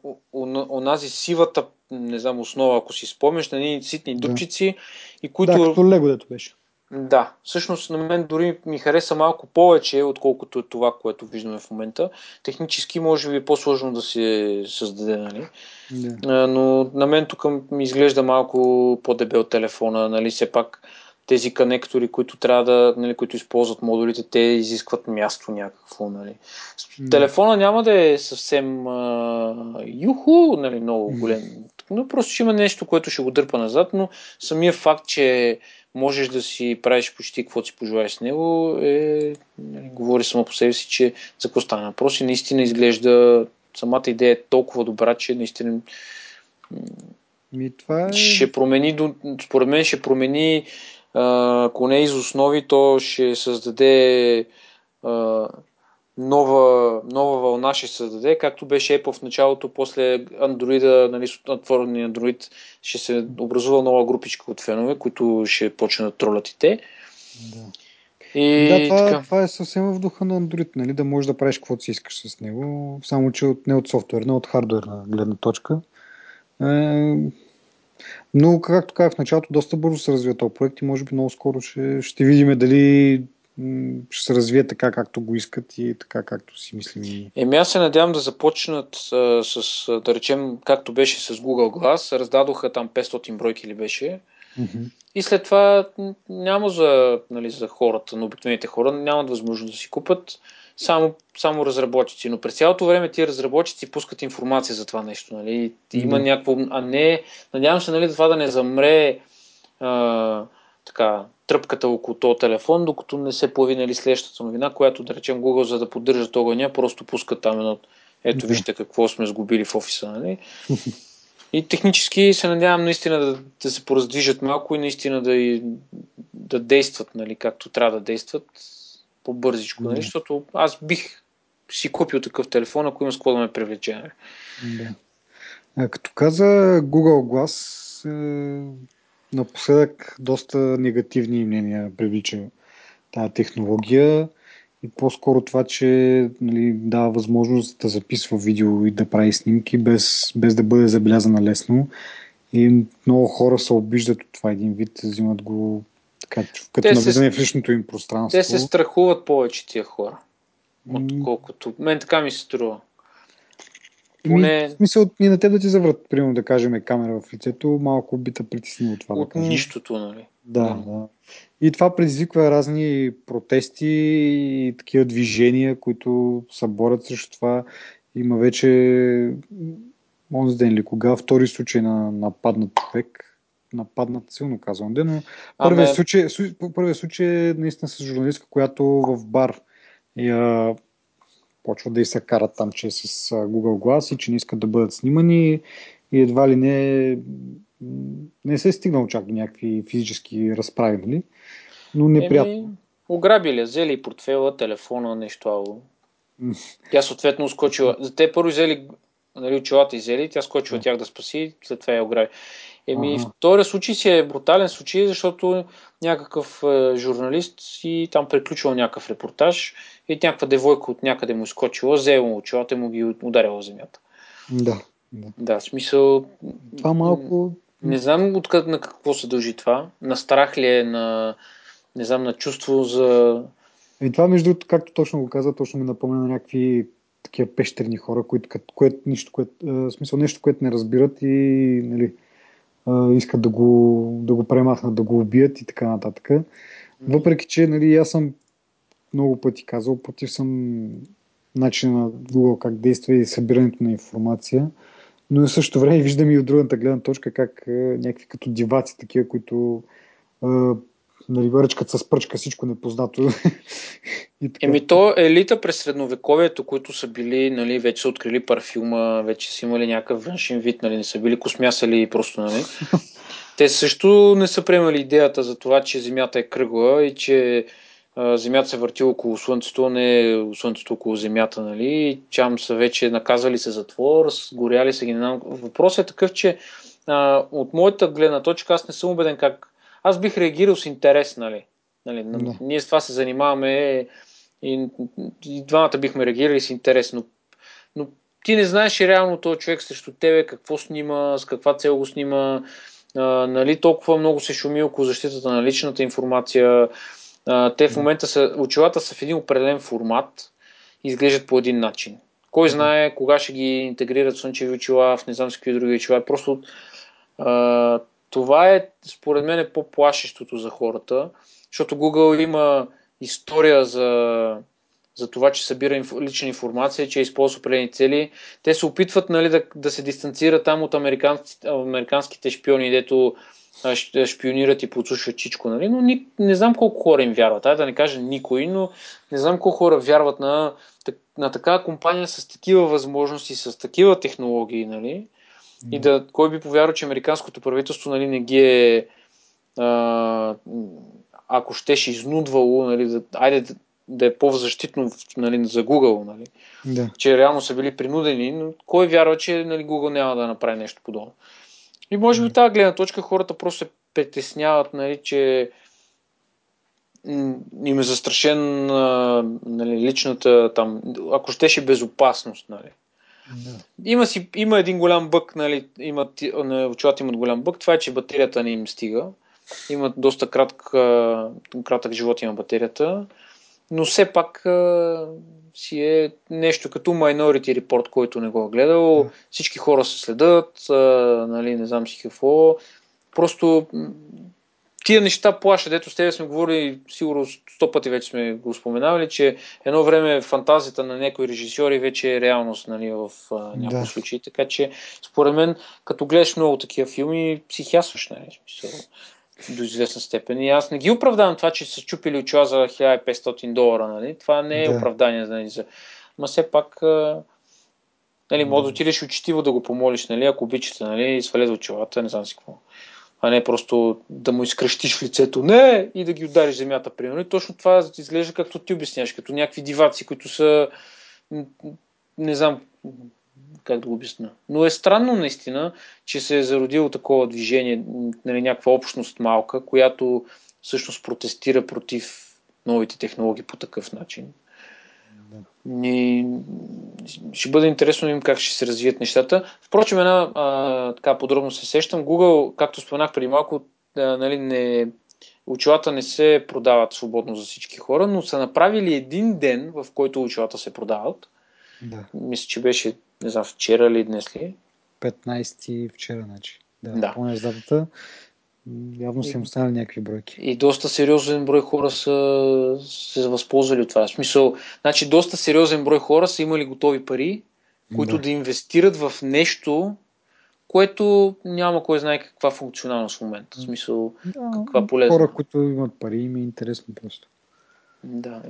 онази сивата, не знам, основа, ако си спомняш, на едни ситни да. дупчици, и които... Да, като лего дето беше. Да, всъщност на мен дори ми хареса малко повече, отколкото е това, което виждаме в момента. Технически може би е по-сложно да се създаде, нали? Yeah. Но на мен тук ми изглежда малко по-дебел телефона, нали? Все пак тези конектори, които трябва да, нали, които използват модулите, те изискват място някакво, нали. Mm. Телефона няма да е съвсем а, юху, нали, много голем, но просто ще има нещо, което ще го дърпа назад, но самия факт, че можеш да си правиш почти каквото си пожелаеш с него, е, нали, говори само по себе си, че за какво стана въпрос и наистина изглежда, самата идея е толкова добра, че наистина ми, това е... ще промени, според мен ще промени, ако не из основи, то ще създаде а, нова, нова вълна ще се създаде, както беше Apple в началото, после Android, нали, отворения Android, ще се образува нова групичка от фенове, които ще почнат тролят и те. Да. И да, това, така. това е съвсем в духа на Android, нали, да можеш да правиш каквото си искаш с него, само че от, не от софтуерна, от хардуерна гледна точка. Е, но, както казах в началото, доста бързо се развива този проект и може би много скоро ще, ще видим дали ще се развие така, както го искат и така, както си мислим. Еми аз се надявам да започнат а, с, да речем, както беше с Google Glass, раздадоха там 500 бройки ли беше, mm-hmm. и след това няма за, нали, за хората, на обикновените хора, нямат възможност да си купат само, само разработчици. Но през цялото време тия разработчици пускат информация за това нещо. Нали? Има mm-hmm. някакво, а не, надявам се нали, това да не замре а, така, тръпката около този телефон, докато не се появи нали, следващата новина, която да речем Google, за да поддържат огъня, просто пускат там едно. Ето вижте какво сме сгубили в офиса. Нали? И технически се надявам наистина да, да се пораздвижат малко и наистина да, да действат, нали, както трябва да действат по-бързичко, нали? защото аз бих си купил такъв телефон, ако има с какво да ме привлече. Нали? Да. А, като каза Google Glass, е, напоследък доста негативни мнения привлича тази технология и по-скоро това, че нали, дава възможност да записва видео и да прави снимки без, без да бъде забелязана лесно. И много хора се обиждат от това един вид, взимат го така, като навлизане в личното им пространство. Те се страхуват повече тия хора, отколкото. Мен така ми се струва. Поне... В смисъл и на теб да ти заврат, примерно да кажем камера в лицето, малко би те притеснило от това. От да нищото, нали? Да, да. И това предизвиква разни протести и такива движения, които се борят срещу това. Има вече онзи ден или кога втори случай на нападнат човек. Нападнат силно казвам ден, но първият, ме... случай, първият случай е наистина с журналистка, която в бар я почват да и се карат там, че е с Google Glass и че не искат да бъдат снимани и едва ли не не се е стигнал чак до някакви физически разправи, нали? Но неприятно. Еми, ограбили, взели портфела, телефона, нещо ало. Тя съответно скочила. Те първо взели нали, очилата и взели, тя скочила тях да спаси, след това я ограби. Еми, ага. втория случай си е брутален случай, защото някакъв е, журналист си там приключвал някакъв репортаж и някаква девойка от някъде му изкочила, взела му очилата и му ги ударила земята. Да. Да, да смисъл... Това малко... Не знам откъде на какво се дължи това. На страх ли е, на... Не знам, на чувство за... И това, между другото, както точно го каза, точно ми напомня на някакви такива пещерни хора, които, което, нищо, което, в смисъл нещо, което не разбират и нали, искат да го, да го премахнат, да го убият и така нататък. Въпреки, че нали, аз съм много пъти казал, против съм начина на Google как действа и събирането на информация, но и също време виждам и от другата гледна точка как е, някакви като диваци такива, които е, нали, ръчкат с пръчка всичко непознато. и така. Еми то елита през средновековието, които са били, нали, вече са открили парфюма, вече са имали някакъв външен вид, нали, не са били космясали просто, нали. Те също не са приемали идеята за това, че Земята е кръгла и че Земята се върти около Слънцето, не Слънцето около Земята, нали? Чам са вече наказали се затвор, горяли се ги. Въпросът е такъв, че а, от моята гледна точка аз не съм убеден как. Аз бих реагирал с интерес, нали? нали? Не. Ние с това се занимаваме и, и двамата бихме реагирали с интерес, но, но ти не знаеш реално този човек срещу тебе, какво снима, с каква цел го снима, а, нали, толкова много се шуми около защитата на личната информация, а, те в момента са, очилата са в един определен формат изглеждат по един начин. Кой знае кога ще ги интегрират слънчеви очила в не знам с какви други очила. Просто а, това е, според мен, е по-плашещото за хората, защото Google има история за, за това, че събира инф, лична информация, че използва определени цели. Те се опитват нали, да, да се дистанцират там от американските, американските шпиони, дето шпионират и подслушват всичко, нали? но ни, не знам колко хора им вярват. Ай да не кажа никой, но не знам колко хора вярват на, на такава компания с такива възможности, с такива технологии, нали? И да, кой би повярвал, че американското правителство нали, не ги е а, ако щеше изнудвало, нали, да, айде да, да е по-защитно нали, за Google, нали? Да. че реално са били принудени, но кой вярва, че нали, Google няма да направи нещо подобно? И може би тази гледна точка хората просто се притесняват, нали, че им е застрашен нали, личната там, ако щеше безопасност, нали. Да. Има, си, има един голям бък, нали, имат, очилата имат голям бък, това е, че батерията не им стига. Имат доста кратък, кратък живот има батерията, но все пак си е нещо като Minority Report, който не го е гледал. Да. Всички хора се следят, а, нали, не знам си какво. Просто тия неща плашат. Ето с тебе сме говорили, сигурно сто пъти вече сме го споменавали, че едно време фантазията на някои режисьори вече е реалност нали, в някои да. случаи. Така че, според мен, като гледаш много такива филми, психиасваш. Нали, до известна степен. И аз не ги оправдавам това, че са чупили очила за 1500 долара. Нали? Това не е да. оправдание. Нали, за... Ма все пак нали, може да отидеш учтиво да го помолиш, нали, ако обичате, нали, свалете очилата, не знам си какво. А не просто да му изкръщиш в лицето, не, и да ги удариш земята, примерно. И точно това изглежда както ти обясняваш, като някакви диваци, които са не знам как да го обясня. Но е странно наистина, че се е зародило такова движение, нали, някаква общност малка, която всъщност протестира против новите технологии по такъв начин. И ще бъде интересно да видим как ще се развият нещата. Впрочем, една а, така подробно се сещам. Google, както споменах преди малко, а, нали, не, очилата не се продават свободно за всички хора, но са направили един ден, в който очилата се продават. Да. Мисля, че беше не знам, вчера ли, днес ли? 15 вчера, значи. Да, да. помня датата. Явно са им останали някакви бройки. И доста сериозен брой хора са се възползвали от това. В смисъл, значи доста сериозен брой хора са имали готови пари, които да, да инвестират в нещо, което няма кой знае каква функционалност в момента. В смисъл, да, каква полезна. Хора, които имат пари, им е интересно просто. Да,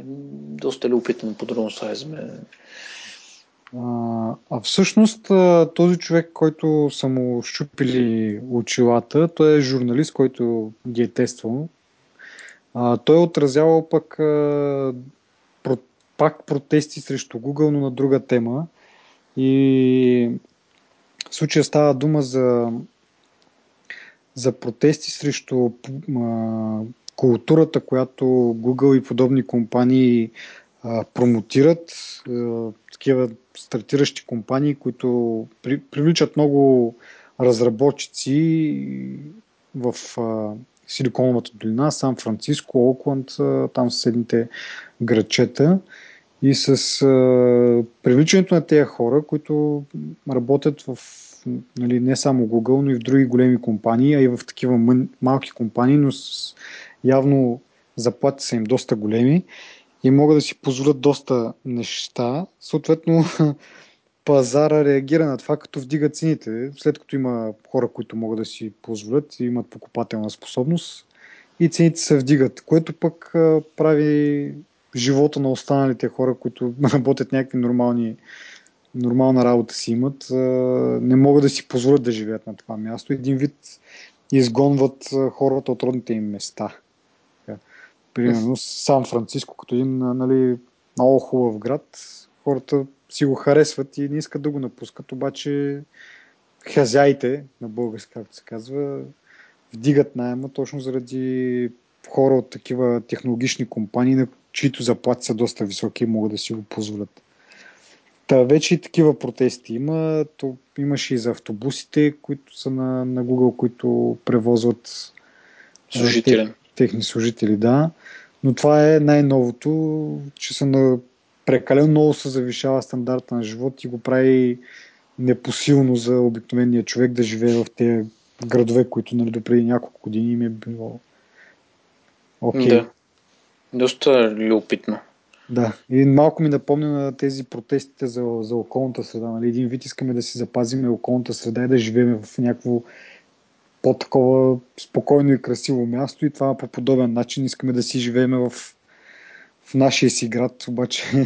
доста любопитно подробно това е за мен. А, всъщност този човек, който са му щупили очилата, той е журналист, който ги е тествал. А, той е отразявал пък а, про, пак протести срещу Google, но на друга тема. И в случая става дума за за протести срещу а, културата, която Google и подобни компании а, промотират. А, такива стартиращи компании, които при, привличат много разработчици в а, Силиконовата долина, Сан Франциско, Окланд, там съседните градчета. И с а, привличането на тези хора, които работят в нали, не само Google, но и в други големи компании, а и в такива мън, малки компании, но с, явно заплати са им доста големи и могат да си позволят доста неща. Съответно, пазара реагира на това, като вдига цените, след като има хора, които могат да си позволят и имат покупателна способност и цените се вдигат, което пък прави живота на останалите хора, които работят някакви нормални, нормална работа си имат, не могат да си позволят да живеят на това място. Един вид изгонват хората от родните им места. Примерно Сан Франциско, като един нали, много хубав град, хората си го харесват и не искат да го напускат, обаче хазяите на български, както се казва, вдигат найема точно заради хора от такива технологични компании, на чието заплати са доста високи и могат да си го позволят. Та вече и такива протести има. То имаше и за автобусите, които са на, на Google, които превозват служители. Тех, техни служители, да. Но това е най-новото, че са на прекалено много се завишава стандарта на живот и го прави непосилно за обикновения човек да живее в тези градове, които нали, преди няколко години им е било окей. Okay. Да. Доста любопитно. Да, и малко ми напомня на тези протестите за, за околната среда. Нали? Един вид искаме да си запазиме околната среда и да живеем в някакво по-такова спокойно и красиво място и това по подобен начин искаме да си живеем в в нашия си град, обаче.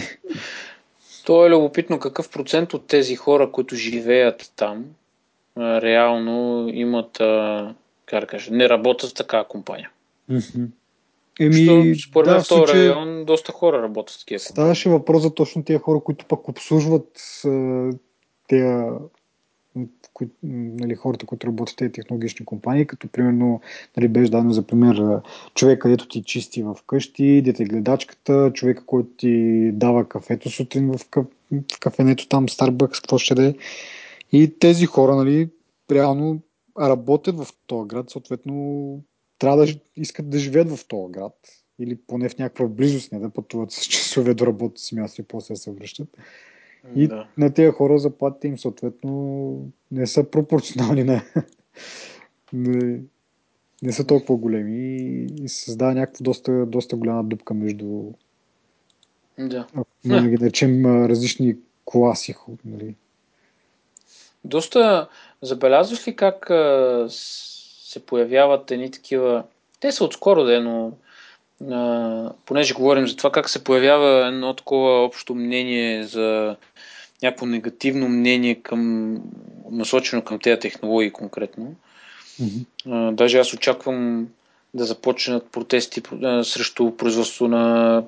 То е любопитно какъв процент от тези хора, които живеят там, реално имат, как да кажа, не работят в такава компания. Mm-hmm. Еми, според да, мен в този случай... район доста хора работят в такива компании. Ставаше въпрос за точно тези хора, които пък обслужват тези кои, нали, хората, които работят в тези технологични компании, като примерно нали, беше дадено за пример човека, където ти чисти в къщи, дете гледачката, човека, който ти дава кафето сутрин в, къ... в кафенето там, Starbucks, какво ще да е. И тези хора, нали, реално работят в този град, съответно трябва да искат да живеят в този град или поне в някаква близост, не да пътуват с часове до работа си място и после да се връщат. И да. на тези хора заплатите им съответно не са пропорционални на... не, не са толкова големи и, се създава някаква доста, доста голяма дупка между да. да ги наречем различни класи. Нали. Доста забелязваш ли как а, се появяват едни такива... Те са отскоро, да, но а, понеже говорим за това как се появява едно такова общо мнение за някакво негативно мнение към, насочено към тези технологии конкретно. Mm-hmm. А, даже аз очаквам да започнат протести а, срещу производство на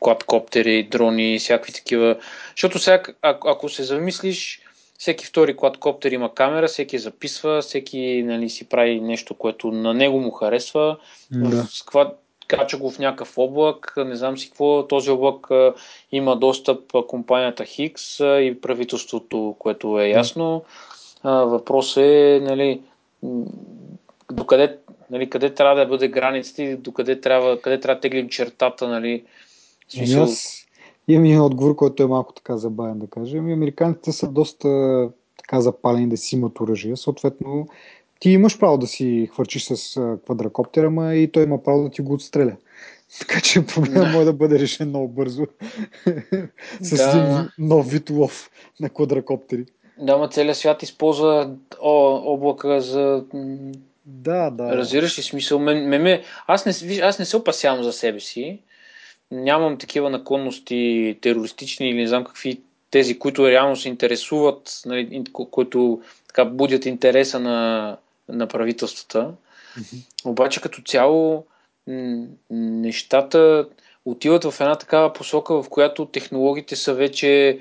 квадкоптери, дрони всякакви такива. Защото всяк, а, ако се замислиш, всеки втори квадкоптер има камера, всеки записва, всеки нали, си прави нещо, което на него му харесва. Да. В, кача го в някакъв облак, не знам си какво, този облак а, има достъп а, компанията Хикс а, и правителството, което е ясно. А, въпрос е, нали, докъде, нали, къде трябва да бъде границата и докъде трябва, къде трябва да теглим чертата, нали. Смисъл... Аз имам един отговор, който е малко така забавен да кажем. Американците са доста така запалени да си имат оръжие. Съответно, ти имаш право да си хвърчиш с квадрокоптера, ма и той има право да ти го отстреля. Така че проблема може да бъде решен много бързо с да. един нов вид лов на квадрокоптери. Да, ма целият свят използва о, облака за... Да, да. Разбираш ли смисъл? Ме, ме, ме, аз, не, аз не се опасявам за себе си. Нямам такива наклонности терористични или не знам какви тези, които реално се интересуват, нали, които така будят интереса на, на правителствата. Обаче като цяло нещата отиват в една такава посока, в която технологиите са вече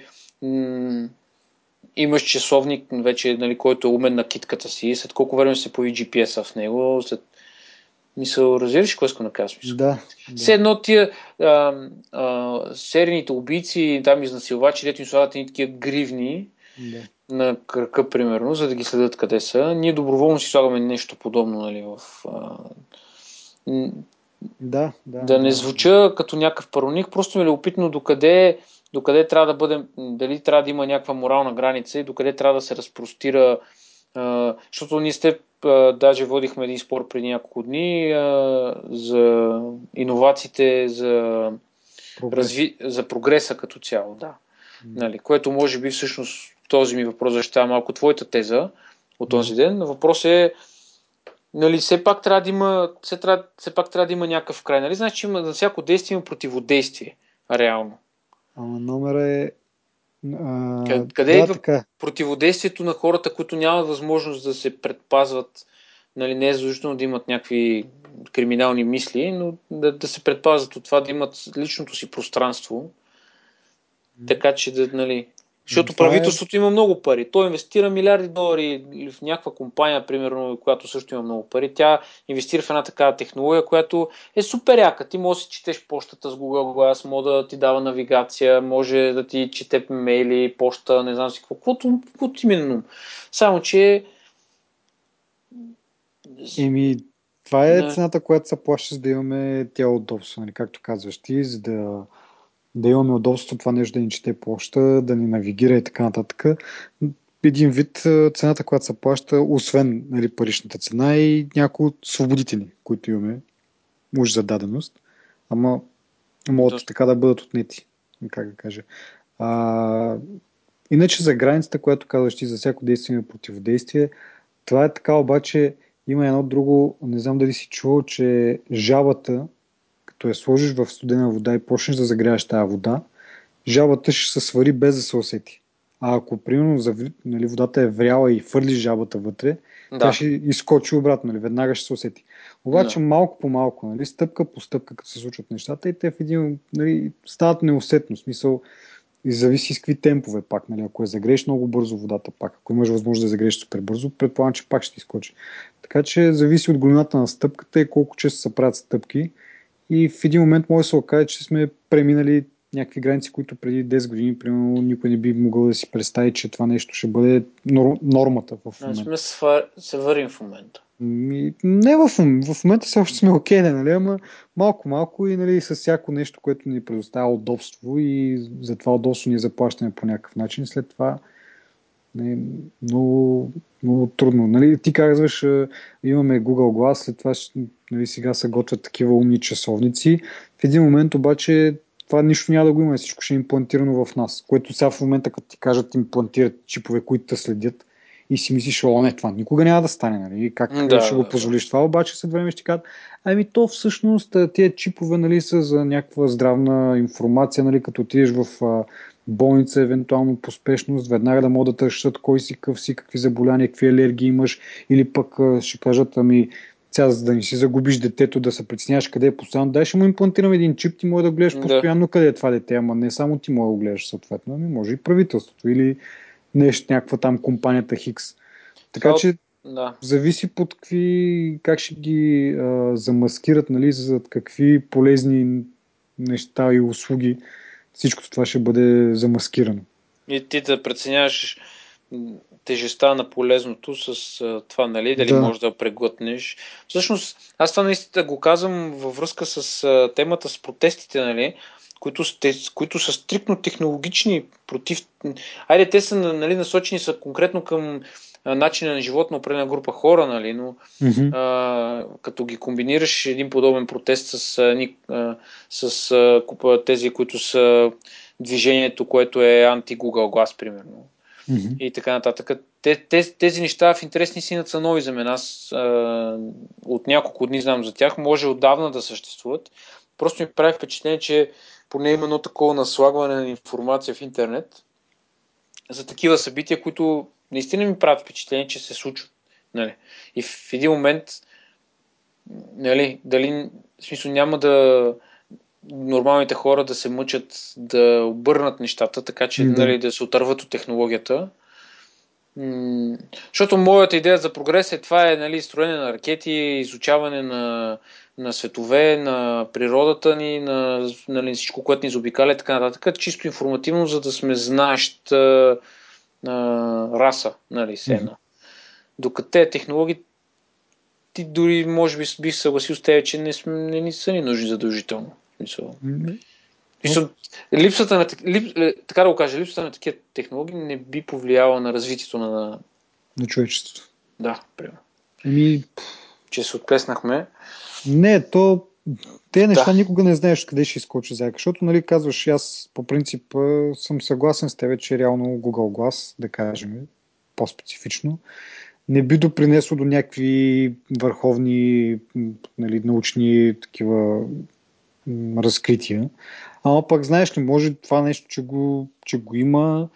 имаш часовник вече, нали, който е умен на китката си, след колко време се появи GPS в него, след Мисъл, разбираш какво искам да кажа? Да, да. Все едно тия а, а, серийните убийци, там изнасилвачи, дето им слагат едни такива гривни да. на кръка, примерно, за да ги следят къде са. Ние доброволно си слагаме нещо подобно, нали, в... А, да, да, да не звуча като някакъв пароник, просто ми е любопитно докъде, докъде трябва да бъдем, дали трябва да има някаква морална граница и докъде трябва да се разпростира Uh, защото ние сте даже водихме един спор преди няколко дни а, за иновациите, за, Прогрес. разви, за прогреса като цяло, да. Mm. Нали, което може би всъщност този ми въпрос защитава малко твоята теза от този ден. Въпрос е нали, все пак трябва да има, все, трябва, все пак трябва да има някакъв край. Нали? Значи има, за всяко действие има противодействие, реално. Ама номера е а, къде, къде да, е така. противодействието на хората, които нямат възможност да се предпазват, нали, не е задължително да имат някакви криминални мисли, но да, да се предпазват от това да имат личното си пространство, така че да, нали, защото това е- правителството е... има много пари. То инвестира милиарди долари в някаква компания, примерно, която също има много пари. Тя инвестира в една такава технология, която е супер яка. Ти може да си четеш почтата с Google Glass, може да ти дава навигация, може да ти чете мейли, почта, не знам си какво. Каквото, каквото. Само, че... Еми, това е цената, която се плаща, за да имаме тя удобство, нали? както казваш ти, за да да имаме удобство това нещо да ни чете площа, да ни навигира и така нататък. Един вид цената, която се плаща, освен нали, паричната цена и някои от свободите ни, които имаме уж за даденост, ама могат така да бъдат отнети, как да кажа. А, иначе за границата, която казваш ти за всяко действие и противодействие, това е така, обаче има едно друго, не знам дали си чувал, че жабата като я сложиш в студена вода и почнеш да загряваш тази вода, жабата ще се свари без да се усети. А ако, примерно, нали, водата е вряла и фърлиш жабата вътре, да. тя ще изкочи обратно, нали, веднага ще се усети. Обаче да. малко по малко, нали, стъпка по стъпка, като се случват нещата и те в един, нали, стават неусетно. Смисъл, и зависи с какви темпове пак. Нали. Ако я загрееш много бързо водата пак, ако имаш възможност да загрееш супер бързо, предполагам, че пак ще изкочи. Така че зависи от големината на стъпката и колко често се правят стъпки и в един момент може да се окаже, че сме преминали някакви граници, които преди 10 години, примерно, никой не би могъл да си представи, че това нещо ще бъде нормата в момента. Сме се, се вървим в момента. Ми, не в, в момента все още сме окей, okay, нали, ама малко-малко и нали, с всяко нещо, което ни предоставя удобство и за това удобство ни заплащаме по някакъв начин. След това не, много, много трудно. Нали, ти казваш, имаме Google Glass, след това нали, сега се готвят такива умни часовници. В един момент обаче това нищо няма да го има, всичко ще е имплантирано в нас, което сега в момента, като ти кажат, имплантират чипове, които те следят и си мислиш, о, не, това никога няма да стане, нали? Как да, ще го позволиш това, обаче след време ще кажат, ами то всъщност тия чипове, нали, са за някаква здравна информация, нали, като отидеш в болница, евентуално по спешност, веднага да могат да търсят кой си, къв си, какви заболявания, какви алергии имаш, или пък ще кажат, ами сега за да не си загубиш детето, да се притесняваш къде е постоянно, дай ще му имплантирам един чип, ти може да гледаш постоянно да. къде е това дете, ама не само ти може да го гледаш съответно, ами може и правителството или нещо, някаква там компанията Хикс. Така това, че да. зависи под какви, как ще ги а, замаскират, нали, за какви полезни неща и услуги всичко това ще бъде замаскирано. И ти да преценяваш тежестта на полезното с това, нали, дали да. можеш да преглътнеш. Всъщност, аз това наистина го казвам във връзка с темата с протестите, нали, които, които са стрикно технологични против... Айде, те са нали, насочени са конкретно към начина на живот на определена група хора, нали, но mm-hmm. а, като ги комбинираш един подобен протест с, а, с а, тези, които са движението, което е анти-Google Glass, примерно. Mm-hmm. И така нататък. Те, тези, тези неща в интересни си са нови за мен. Аз а, от няколко дни знам за тях. Може отдавна да съществуват. Просто ми прави впечатление, че поне има едно такова наслагване на информация в интернет за такива събития, които наистина ми правят впечатление, че се случват. Нали? И в един момент, нали, дали, в смисъл няма да нормалните хора да се мъчат да обърнат нещата, така че да. нали, да се отърват от технологията, М- защото моята идея за прогрес е това е нали, строене на ракети, изучаване на, на светове, на природата ни, на нали, всичко, което ни заобикаля и така нататък. Чисто информативно, за да сме знаеща раса, нали, сена. Mm-hmm. Докато те технологии, ти дори може би бих съгласил с теб, че не, не, не са ни нужни задължително. Mm-hmm. Мисъл, липсата на, лип, е, така да го кажа, липсата на такива технологии не би повлияла на развитието на... На човечеството. Да, примерно. Еми... Че се отплеснахме. Не, то... Те неща да. никога не знаеш къде ще изкочи заека, защото, нали, казваш, аз по принцип съм съгласен с тебе, че реално Google Glass, да кажем, по-специфично, не би допринесло до някакви върховни нали, научни такива разкрития. Ама пък знаеш ли, може това нещо, че го, че го има.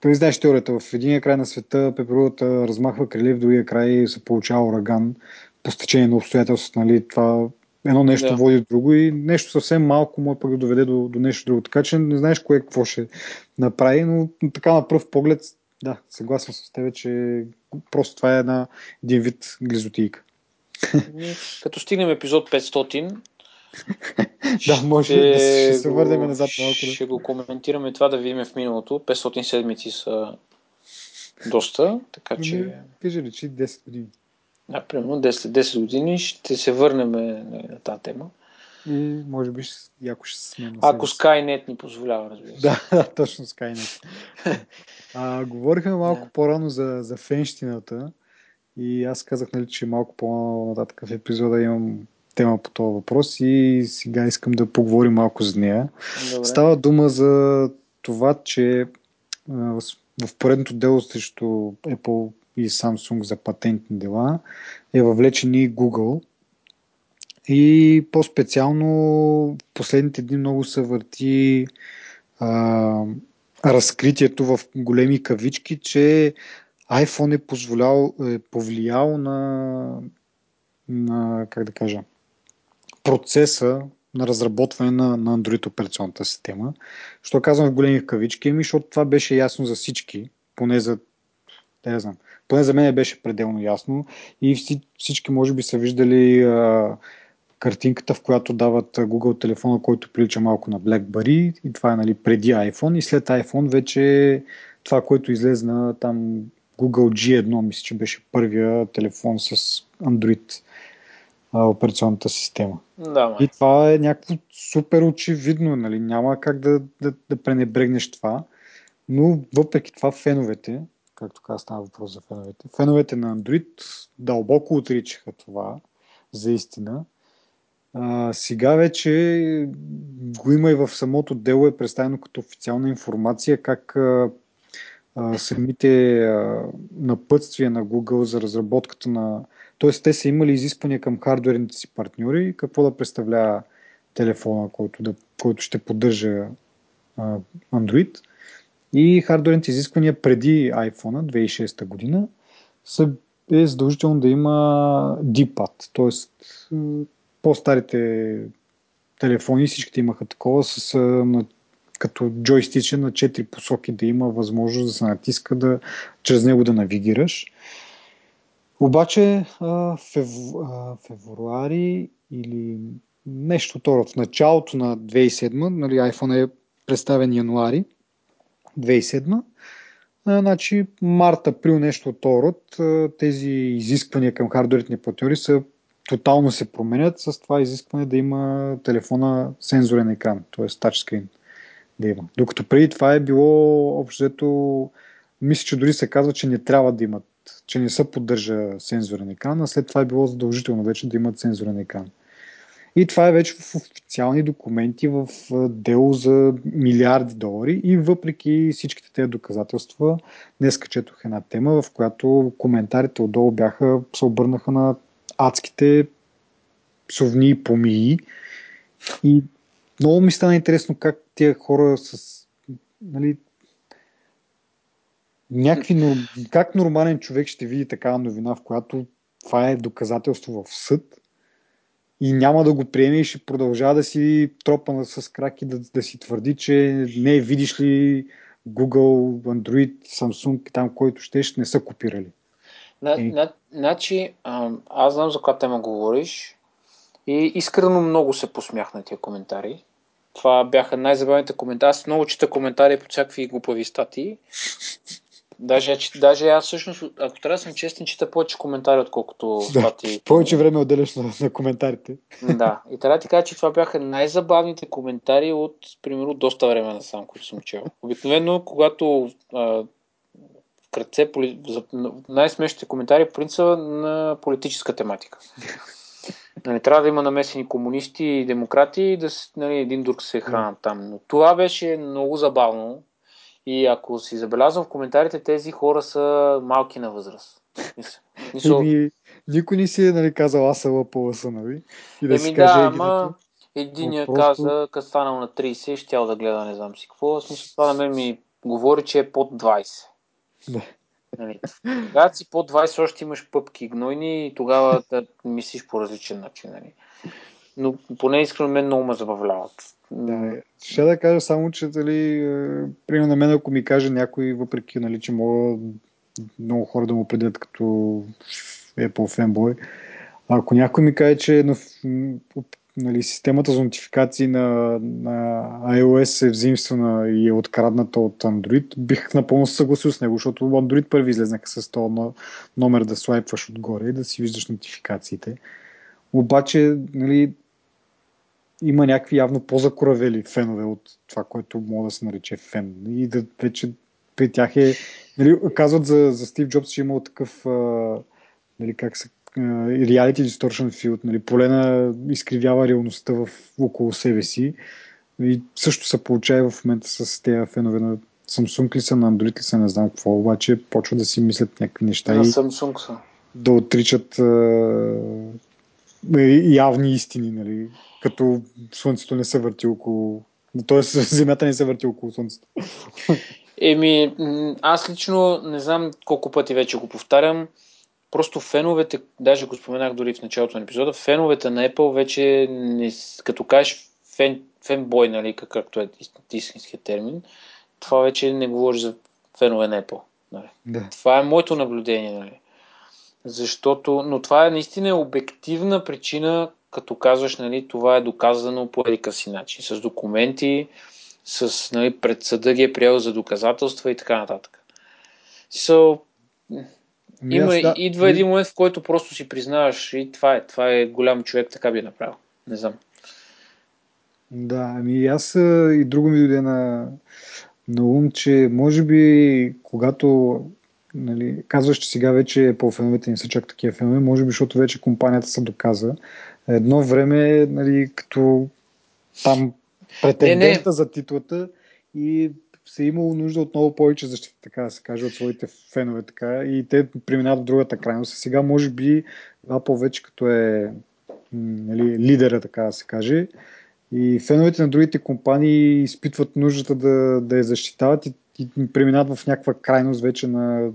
Той знаеш теорията. В единия край на света пеперудата размахва криле, в другия край се получава ураган по стечение на обстоятелствата. Нали? Това едно нещо да. води друго и нещо съвсем малко може пък да доведе до, до нещо друго. Така че не знаеш кое какво ще направи, но така на пръв поглед, да, съгласен с теб, че просто това е една, един вид глизотийка. Като стигнем епизод 500, да, може ще, да ще се върнем назад малко. Ще го коментираме това да видим в миналото. 500 седмици са доста, така че... Кажи речи 10 години. Да, примерно 10, 10 години ще се върнем на тази тема. И може би яко ще се сменим. Ако Skynet ни позволява, разбира се. Да, точно Skynet. а, говорихме малко да. по-рано за, за фенщината и аз казах, нали, че малко по-нататък в епизода имам тема по този въпрос и сега искам да поговорим малко за нея. Добре. Става дума за това, че в поредното дело срещу Apple и Samsung за патентни дела е въвлечен и Google. И по-специално в последните дни много се върти а, разкритието в големи кавички, че iPhone е, позволял, е повлиял на, на как да кажа, процеса на разработване на, на Android операционната система. Що казвам в големи кавички? Ами, защото това беше ясно за всички, поне за, не знам, поне за мен беше пределно ясно. И всички може би са виждали а, картинката, в която дават Google телефона, който прилича малко на BlackBerry. И това е нали, преди iPhone. И след iPhone вече това, което излезна там Google G1, мисля, че беше първия телефон с Android а, операционната система. Да, и това е някакво супер очевидно, нали? няма как да, да, да пренебрегнеш това, но въпреки това феновете, както каза става въпрос за феновете, феновете на Android дълбоко отричаха това за истина. А, сега вече го има и в самото дело е представено като официална информация как а, а, самите а, напътствия на Google за разработката на Тоест, те са имали изисквания към хардверните си партньори, какво да представлява телефона, който, да, който ще поддържа а, Android. И хардверните изисквания преди iPhone 2006 година са, е задължително да има D-pad, т.е. по-старите телефони всичките имаха такова с на, като джойстиче на 4 посоки да има възможност да се натиска да, чрез него да навигираш. Обаче фев, февруари или нещо второ, в началото на 2007, нали, iPhone е представен януари 2007, значи март, април, нещо от род, тези изисквания към хардверните партньори са тотално се променят с това изискване да има телефона сензорен екран, т.е. тачскрин да има. Докато преди това е било общо мисля, че дори се казва, че не трябва да имат че не се поддържа сензорен екран, а след това е било задължително вече да имат сензорен екран. И това е вече в официални документи, в дело за милиарди долари и въпреки всичките тези доказателства, днес четох една тема, в която коментарите отдолу бяха, се обърнаха на адските псовни помии. И много ми стана интересно как тия хора с нали, някакви, как нормален човек ще види такава новина, в която това е доказателство в съд и няма да го приеме и ще продължава да си тропа с крак и да, да си твърди, че не видиш ли Google, Android, Samsung, там който щеш, не са копирали. На, значи, аз знам за каква тема говориш и искрено много се посмях на тия коментари. Това бяха най-забавните коментари. Аз много чета коментари по всякакви глупави статии. Даже, даже аз всъщност, ако трябва да съм честен, чета повече коментари, отколкото да, статии. Повече време отделяш на, на коментарите. Да, и трябва да ти кажа, че това бяха най-забавните коментари от, примерно, доста време на сам, които съм чел. Обикновено, когато а, вкратце, за най-смешните коментари, принца на политическа тематика. Нали, трябва да има намесени комунисти и демократи и да нали, един друг се хранат там. Но това беше много забавно и ако си забелязвам в коментарите, тези хора са малки на възраст. Мисъл... Еми, никой не си е нали, казал аз съм лъпала нали? И да Еми, си да, каже ама единия просто... каза, като станал на 30, ще да гледа не знам си какво. Смисъл, това на мен ми говори, че е под 20. Да. Нали? Когато си под 20, още имаш пъпки гнойни и тогава да мислиш по различен начин. Нали? Но поне искрено мен много ме забавляват. Да, ще да кажа само, че дали, е, примерно на мен, ако ми каже някой, въпреки, нали, че мога много хора да му определят като Apple фенбой, ако някой ми каже, че на, нали, системата за нотификации на, на iOS е взаимствана и е открадната от Android, бих напълно съгласил с него, защото Android първи излезнаха с този номер да слайпваш отгоре и да си виждаш нотификациите. Обаче, нали, има някакви явно по-закоравели фенове от това, което мога да се нарече фен. И да вече при тях е... Нали, казват за, за Стив Джобс, че е имал такъв а, нали, как се реалити distortion field, нали, поле на изкривява реалността в, около себе си. И също се получава в момента с тези фенове на Samsung ли са, на Android ли са, не знам какво, обаче почва да си мислят някакви неща. На и Samsung са. Да отричат а, явни истини, нали, като Слънцето не се върти около... Тоест, Земята не се върти около Слънцето. Еми, аз лично не знам колко пъти вече го повтарям. Просто феновете, даже го споменах дори в началото на епизода, феновете на Apple вече, не, като кажеш фен, фенбой, нали, както е истинският термин, това вече не говори за фенове на Apple. Нали. Да. Това е моето наблюдение. Нали. Защото, но това е наистина обективна причина, като казваш, нали, това е доказано по едикъв си начин, с документи, с нали, пред съда ги е приел за доказателства и така нататък. So, ами има, да, идва един момент, в който просто си признаваш и това е, това е голям човек, така би направил. Не знам. Да, ами аз и друго ми дойде на, на ум, че може би когато нали, казваш, че сега вече по феновете не са чак такива фенове, може би, защото вече компанията се доказа, едно време, нали, като там претендента не, не. за титлата и се е имало нужда от много повече защита, така да се каже, от своите фенове, така, и те преминават в другата крайност. Сега, може би, това повече като е нали, лидера, така да се каже, и феновете на другите компании изпитват нуждата да, да я защитават и, и преминават в някаква крайност вече на,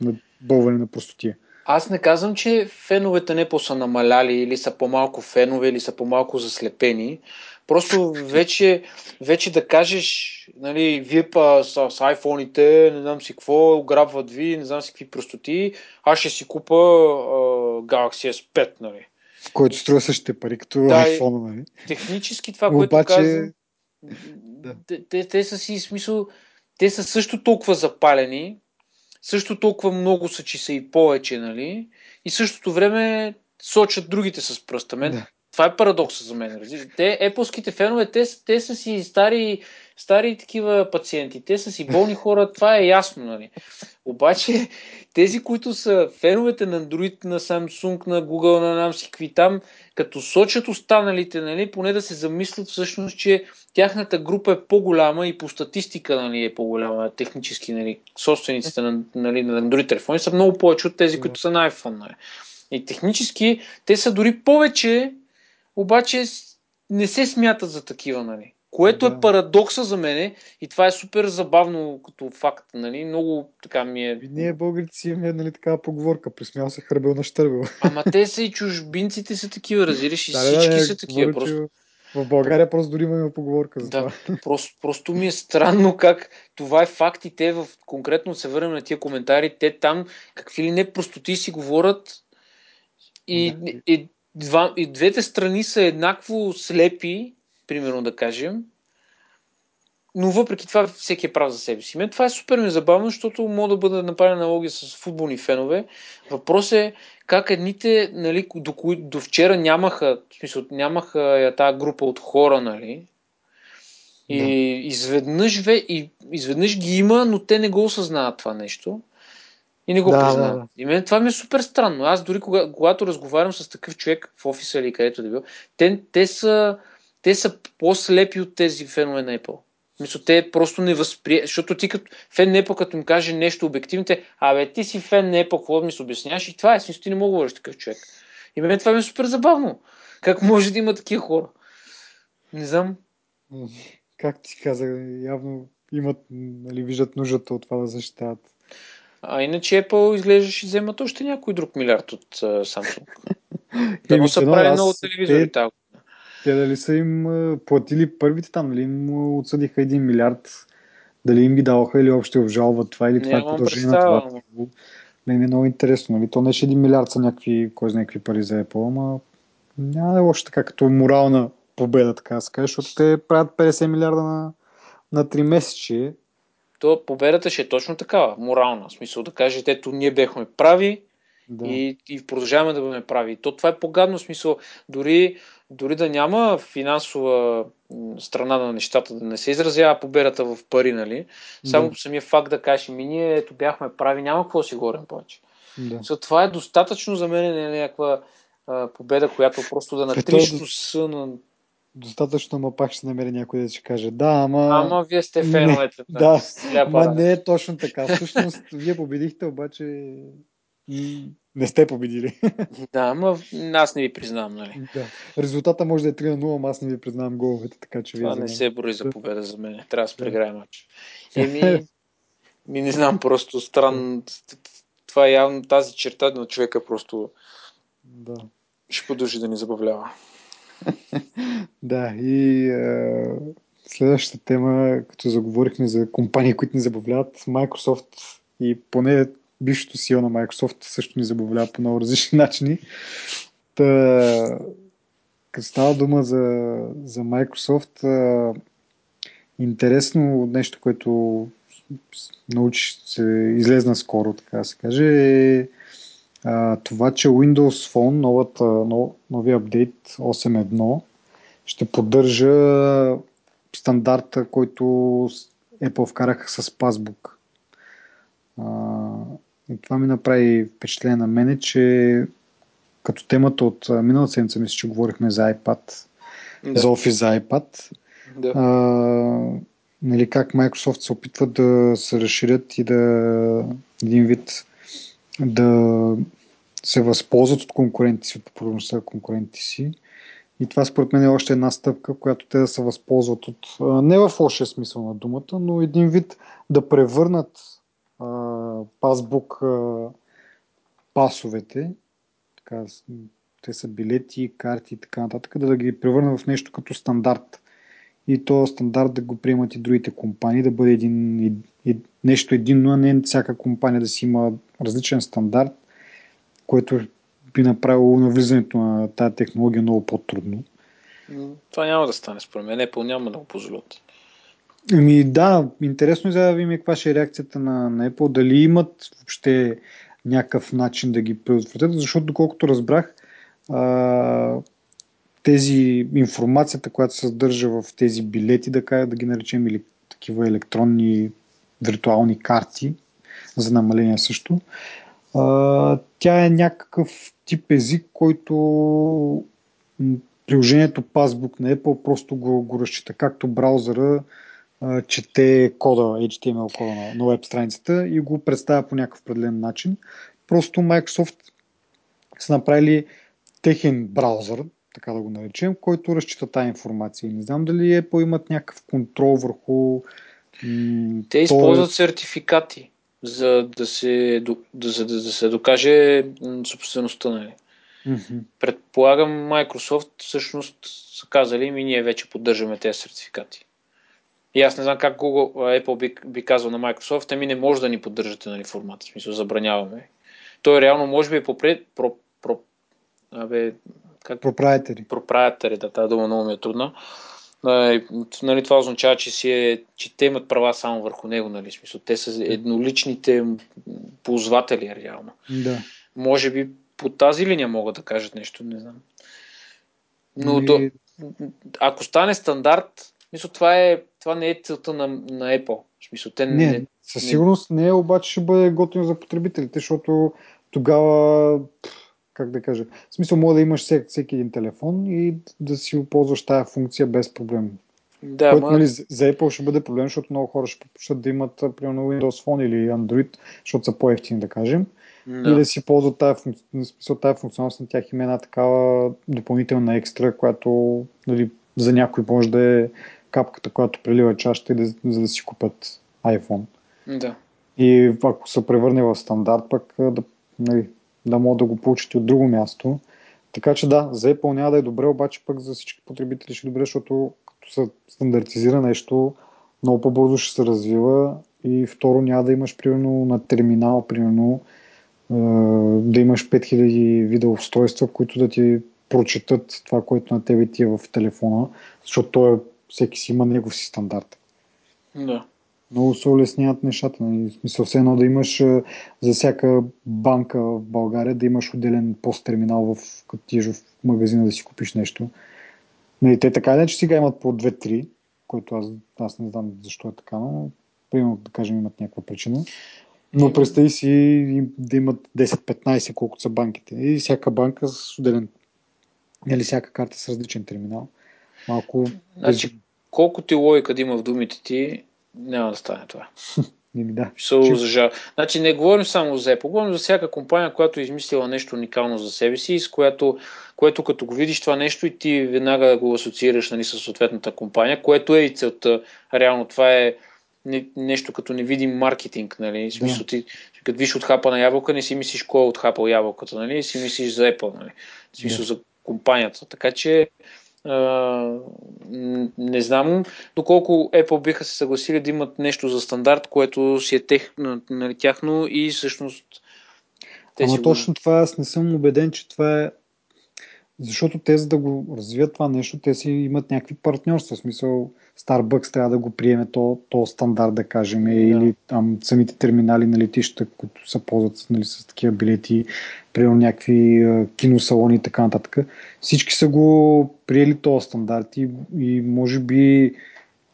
на бълване на простотия. Аз не казвам, че феновете не по са намаляли или са по-малко фенове или са по-малко заслепени. Просто вече, вече да кажеш, нали, вие па с, с iPhone-ите, не знам си какво, ограбват ви, не знам си какви простоти, аз ще си купа uh, Galaxy S5, нали. Който струва същите пари, като да, iPhone, нали. Технически това, което Обаче... казвам, да. те, те, те са си смисъл, те са също толкова запалени, също толкова много са, че са и повече, нали? И същото време сочат другите с пръста. Мен, да. Това е парадокса за мен. Те, епоските фенове, те, те са си стари, стари такива пациенти. Те са си болни хора, това е ясно, нали? Обаче, тези, които са феновете на Android, на Samsung, на Google, на нам си там, като сочат останалите, нали, поне да се замислят всъщност, че тяхната група е по-голяма и по статистика нали, е по-голяма, технически, нали, собствениците на, нали, на Android телефони са много повече от тези, които са на iPhone. Нали. И технически те са дори повече, обаче не се смятат за такива, нали. Което е да. е парадокса за мене и това е супер забавно като факт, нали? Много така ми е... И ние българите си имаме нали, такава поговорка, присмял се хърбел на щърбел. Ама те са и чужбинците са такива, разбираш, и да, всички да, са такива. Говоря, просто. В България просто дори имаме поговорка за да, това. Просто, просто ми е странно как това е факт и те в, конкретно се върнем на тия коментари, те там какви ли не простоти си говорят и, да. и, два, и двете страни са еднакво слепи, примерно да кажем, но въпреки това всеки е прав за себе си. Мен това е супер незабавно, защото мога да бъде направена аналогия с футболни фенове. Въпрос е как едните, нали, до, кои, до вчера нямаха, в смисъл, нямаха тази група от хора, нали, и да. изведнъж, ве, и изведнъж ги има, но те не го осъзнават това нещо. И не го да, признават. Да, да. И мен това ми е супер странно. Аз дори кога, когато разговарям с такъв човек в офиса или където да бил, те, те, са, те са по-слепи от тези фенове на Apple. Мисля, те просто не възприемат, защото ти като фен на Apple, като им каже нещо обективно, те, абе, ти си фен на Apple, какво ми се обясняваш и това е, смисъл, ти не мога да говориш такъв човек. И мен това ми е супер забавно. Как може да има такива хора? Не знам. Как ти каза, явно имат, нали, виждат нуждата от това да защитават. А иначе Apple изглежда ще вземат още някой друг милиард от uh, Samsung. да му са правили много телевизори те, те дали са им платили първите там, нали им отсъдиха 1 милиард, дали им ги даваха или още обжалват това или това е продължение на това. Мен е много интересно. Нали? То не е 1 милиард са някакви, кой знае какви пари за Apple, ама няма да е още така като морална победа, така да се каже, защото те правят 50 милиарда на, на 3 месечи. То победата ще е точно такава, морална. В смисъл да кажете, ето ние бехме прави да. и, и продължаваме да бъдем прави. То това е погадно смисъл. Дори дори да няма финансова страна на нещата, да не се изразява победата в пари, нали? Само да. самия факт да кажеш, ми ние ето бяхме прави, няма какво си говорим повече. Да. So, това е достатъчно за мен, не е някаква а, победа, която просто да натриш носа на... Достатъчно, ма пак ще намери някой да си каже, да, ама... Ама вие сте феновете. Не, да, ма не е точно така. Всъщност, вие победихте, обаче не сте победили. Да, ама аз не ви признавам, нали? Да. Резултата може да е 3 на 0, ама аз не ви признавам головете, така че Това не се бори за победа за мен. Трябва да се преграя матч. Еми, ми не знам, просто странно. Това е явно тази черта на човека просто да. ще продължи да ни забавлява. да, и е, следващата тема, като заговорихме за компании, които ни забавляват, Microsoft и поне бившото CEO на Microsoft също ни забавлява по много различни начини. Та, като става дума за, за Microsoft, а, интересно нещо, което научи се излезна скоро, така да се каже, е а, това, че Windows Phone, новата, нов, новия апдейт 8.1, ще поддържа стандарта, който Apple вкараха с Passbook. И това ми направи впечатление на мене, че като темата от миналата седмица, мисля, че говорихме за iPad, да. за Office за iPad, да. а, нали, как Microsoft се опитват да се разширят и да един вид да се възползват от конкурентите си, от популярността на конкурентите си. И това според мен е още една стъпка, която те да се възползват от, не в лошия смисъл на думата, но един вид да превърнат пасбук пасовете, така, те са билети, карти и така нататък, да, ги превърна в нещо като стандарт. И то стандарт да го приемат и другите компании, да бъде един, и, и, нещо единно, а не всяка компания да си има различен стандарт, което би направило навлизането на тази технология много по-трудно. Това няма да стане, според мен. Apple няма да го позволят. Ами да, интересно е да видим каква ще е реакцията на, на Apple, дали имат въобще някакъв начин да ги предотвратят, защото доколкото разбрах, а, тези информацията, която се съдържа в тези билети, да, да ги наречем или такива електронни виртуални карти, за намаление също, а, тя е някакъв тип език, който приложението Passbook на Apple просто го, го разчита, както браузъра чете кода, HTML кода на, на веб страницата и го представя по някакъв определен начин. Просто Microsoft са направили техен браузър, така да го наречем, който разчита тази информация. Не знам дали Apple имат някакъв контрол върху. М- Те използват сертификати, за да се, да, за да, да се докаже собствеността. Нали? Mm-hmm. Предполагам, Microsoft всъщност са казали, ми ние вече поддържаме тези сертификати. И аз не знам как Google, Apple би, би казал на Microsoft, ами не може да ни поддържате нали, формата, в смисъл забраняваме. Той реално може би е попред, про, про, абе, как? Проприетари. Проприетари, да, тази дума много ми е трудна. Нали, това означава, че, си е, че те имат права само върху него, нали, смисъл. Те са едноличните ползватели, реално. Да. Може би по тази линия могат да кажат нещо, не знам. Но и... до, ако стане стандарт, мисля, това, е, това не е целта на, на Apple. Смисъл, те не, не, със сигурност не е, обаче ще бъде готино за потребителите, защото тогава как да кажа, в смисъл може да имаш всеки, всеки един телефон и да си ползваш тази функция без проблем. Да, Което, ма... нали, за Apple ще бъде проблем, защото много хора ще предпочитат да имат примерно Windows Phone или Android, защото са по-ефтини, да кажем. Да. И да си ползват тази, функци... смисъл, тази функционалност на тях има една такава допълнителна екстра, която нали, за някой може да е капката, която прелива чашата, да, за да си купят iPhone. Да. И ако се превърне в стандарт, пък да, нали, да могат да го получат от друго място. Така че да, за Apple няма да е добре, обаче пък за всички потребители ще е добре, защото като се стандартизира нещо, много по-бързо ще се развива и второ няма да имаш примерно на терминал, примерно да имаш 5000 вида устройства, които да ти прочетат това, което на тебе ти е в телефона, защото той е, всеки си има негов си стандарт. Да много се улесняват нещата. Нали? В смисъл, все едно да имаш за всяка банка в България да имаш отделен пост-терминал, в, като в магазина да си купиш нещо. Нали, те така не, че сега имат по 2-3, което аз, аз не знам защо е така, но примерно да кажем имат някаква причина. Но представи си да имат 10-15, колкото са банките. И всяка банка с отделен, или нали, всяка карта с различен терминал. Малко... Значи, колкото и логика да има в думите ти, няма да стане това. да. So, за жал. Значи не говорим само за Apple, говорим за всяка компания, която е измислила нещо уникално за себе си, с което, което като го видиш това нещо и ти веднага го асоциираш нали, с съответната компания, което е и целта. Реално това е нещо като невидим маркетинг, нали? В смисъл, ти, като виж от хапа на ябълка, не си мислиш кой е от хапал ябълката, нали? си мислиш за Apple, нали? В смисъл, да. за компанията. Така че не знам. Доколко Apple биха се съгласили да имат нещо за стандарт, което си е тех, нали, тяхно и всъщност те Ама си точно го... това аз не съм убеден, че това е защото те за да го развият това нещо, те си имат някакви партньорства. В смисъл Starbucks трябва да го приеме то, то стандарт, да кажем, да. или там самите терминали на летища, които се ползват нали, с такива билети, примерно някакви киносалони и така нататък. Всички са го приели този стандарт и, и може би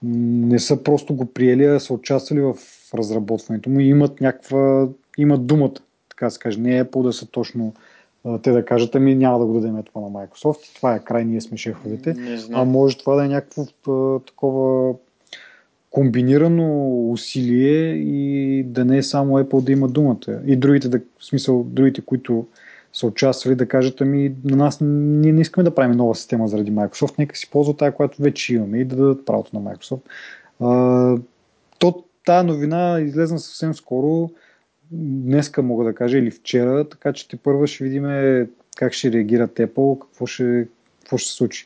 не са просто го приели, а са участвали в разработването му и имат някаква, имат думата, така се каже. Не е по да са точно те да кажат, ами няма да го дадем това на Microsoft, това е край, ние сме шефовете. А може това да е някакво такова комбинирано усилие и да не е само Apple да има думата. И другите, да, в смисъл, другите, които са участвали, да кажат, ами на нас ние не искаме да правим нова система заради Microsoft, нека си ползват тази, която вече имаме и да дадат правото на Microsoft. А, то, тая новина излезна съвсем скоро, днеска мога да кажа или вчера, така че те първо ще видим как ще реагират Apple, какво ще, какво ще се случи.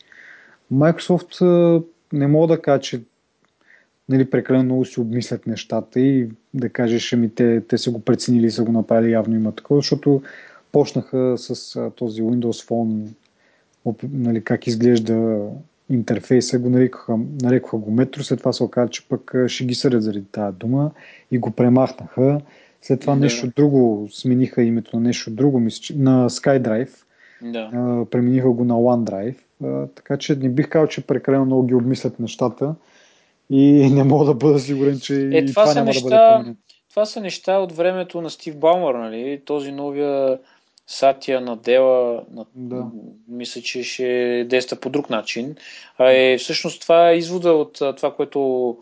Microsoft не мога да кажа, че нали, прекалено много си обмислят нещата и да кажеш, ами те, те са го преценили и са го направили, явно има такова, защото почнаха с този Windows Phone, нали, как изглежда интерфейса, го нарекоха, нарекоха го метро, след това се оказа, че пък ще ги съдят заради тази дума и го премахнаха. След това да. нещо друго, смениха името на нещо друго, на SkyDrive. Да. А, премениха го на OneDrive. А, така че не бих казал, че прекалено много ги обмислят нещата и не мога да бъда сигурен, че е, това, това няма неща, да бъде променено. Това са неща от времето на Стив Балмър, нали? Този новия Сатия на Дела, на... да. мисля, че ще действа по друг начин. А е, всъщност това е извода от това, което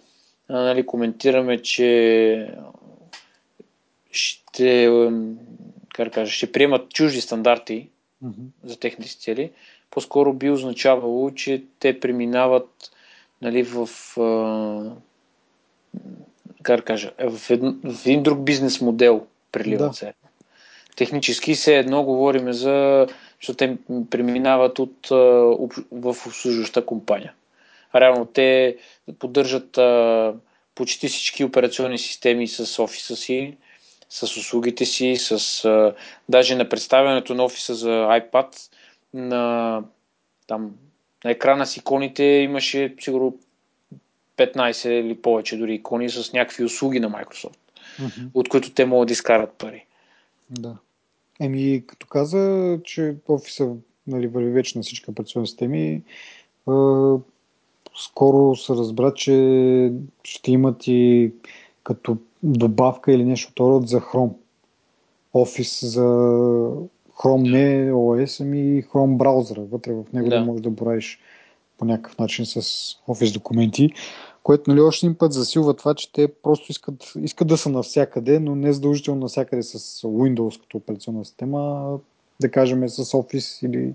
нали, коментираме, че ще, как кажа, ще приемат чужди стандарти mm-hmm. за техните цели, по-скоро би означавало, че те преминават нали, в, как кажа, в, един, в един друг бизнес модел преливат да. се. Технически се едно говориме за защото те преминават от, в обслужваща компания. Реално те поддържат почти всички операционни системи с офиса си, с услугите си, с а, даже на представянето на офиса за iPad на, там, на екрана с иконите имаше сигурно 15 или повече дори икони с някакви услуги на Microsoft, mm-hmm. от които те могат да изкарат пари. Да. Еми, като каза, че офиса нали, върви вече на всички операционни системи, скоро се разбра, че ще имат и като добавка или нещо второ за Chrome. Office за Chrome не OS, ами Chrome браузъра. Вътре в него да, да можеш да боравиш по някакъв начин с Office документи, което нали, още един път засилва това, че те просто искат, искат да са навсякъде, но не задължително навсякъде с Windows като операционна система, да кажем с Office или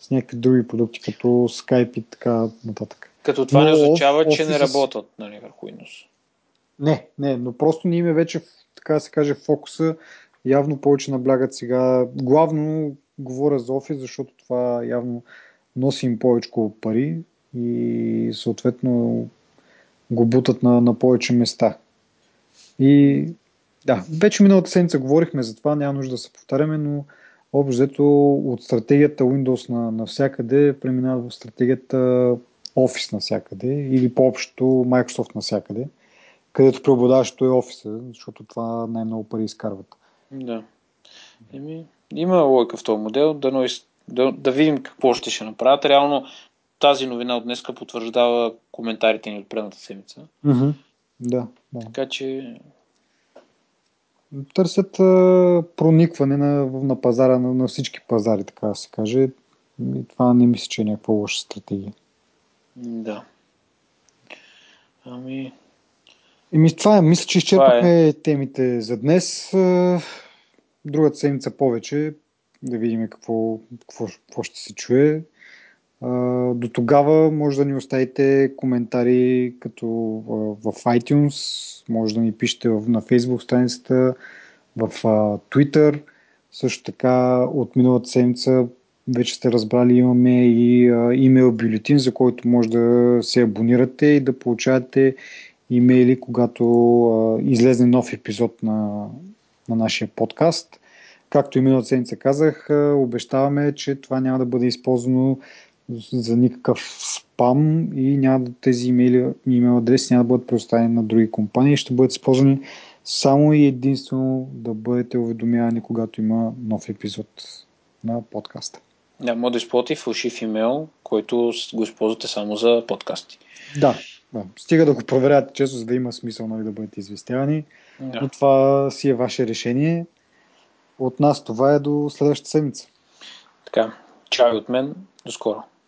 с някакви други продукти, като Skype и така нататък. Като това но не означава, Office... че не работят нали, върху Windows. Не, не, но просто ние вече, така да се каже, фокуса явно повече наблягат сега. Главно говоря за офис, защото това явно носи им повече пари и съответно го бутат на, на повече места. И да, вече миналата седмица говорихме за това, няма нужда да се повтаряме, но общо от стратегията Windows на, навсякъде преминава в стратегията Office навсякъде или по-общо Microsoft навсякъде, където преобладаващото е офиса, защото това най-много пари изкарват. Да. Еми, има лойка в този модел, да, да, да видим какво ще ще направят. Реално тази новина от днеска потвърждава коментарите ни от предната седмица. Mm-hmm. Да, да. Така че търсят а, проникване на, на пазара, на, на всички пазари, така да се каже. И това не мисля, че е някаква лоша стратегия. Да. Ами... Еми, това е. Мисля, че изчерпахме е. темите за днес. Другата седмица повече. Да видим какво, какво, какво ще се чуе. До тогава може да ни оставите коментари като в iTunes, може да ни пишете на Facebook страницата, в Twitter. Също така от миналата седмица вече сте разбрали, имаме и имейл бюлетин, за който може да се абонирате и да получавате имейли, когато излезе нов епизод на, на нашия подкаст. Както и миналата седмица казах, обещаваме, че това няма да бъде използвано за никакъв спам и няма да, тези имейли, имейл адреси няма да бъдат предоставени на други компании. Ще бъдат използвани само и единствено да бъдете уведомявани, когато има нов епизод на подкаста. Да, може да използвате фалшив имейл, който го използвате само за подкасти. Да, да. Стига да го проверявате често, за да има смисъл нали, да бъдете известявани. Да. Но това си е ваше решение. От нас това е до следващата седмица. Така, чао от мен. До скоро.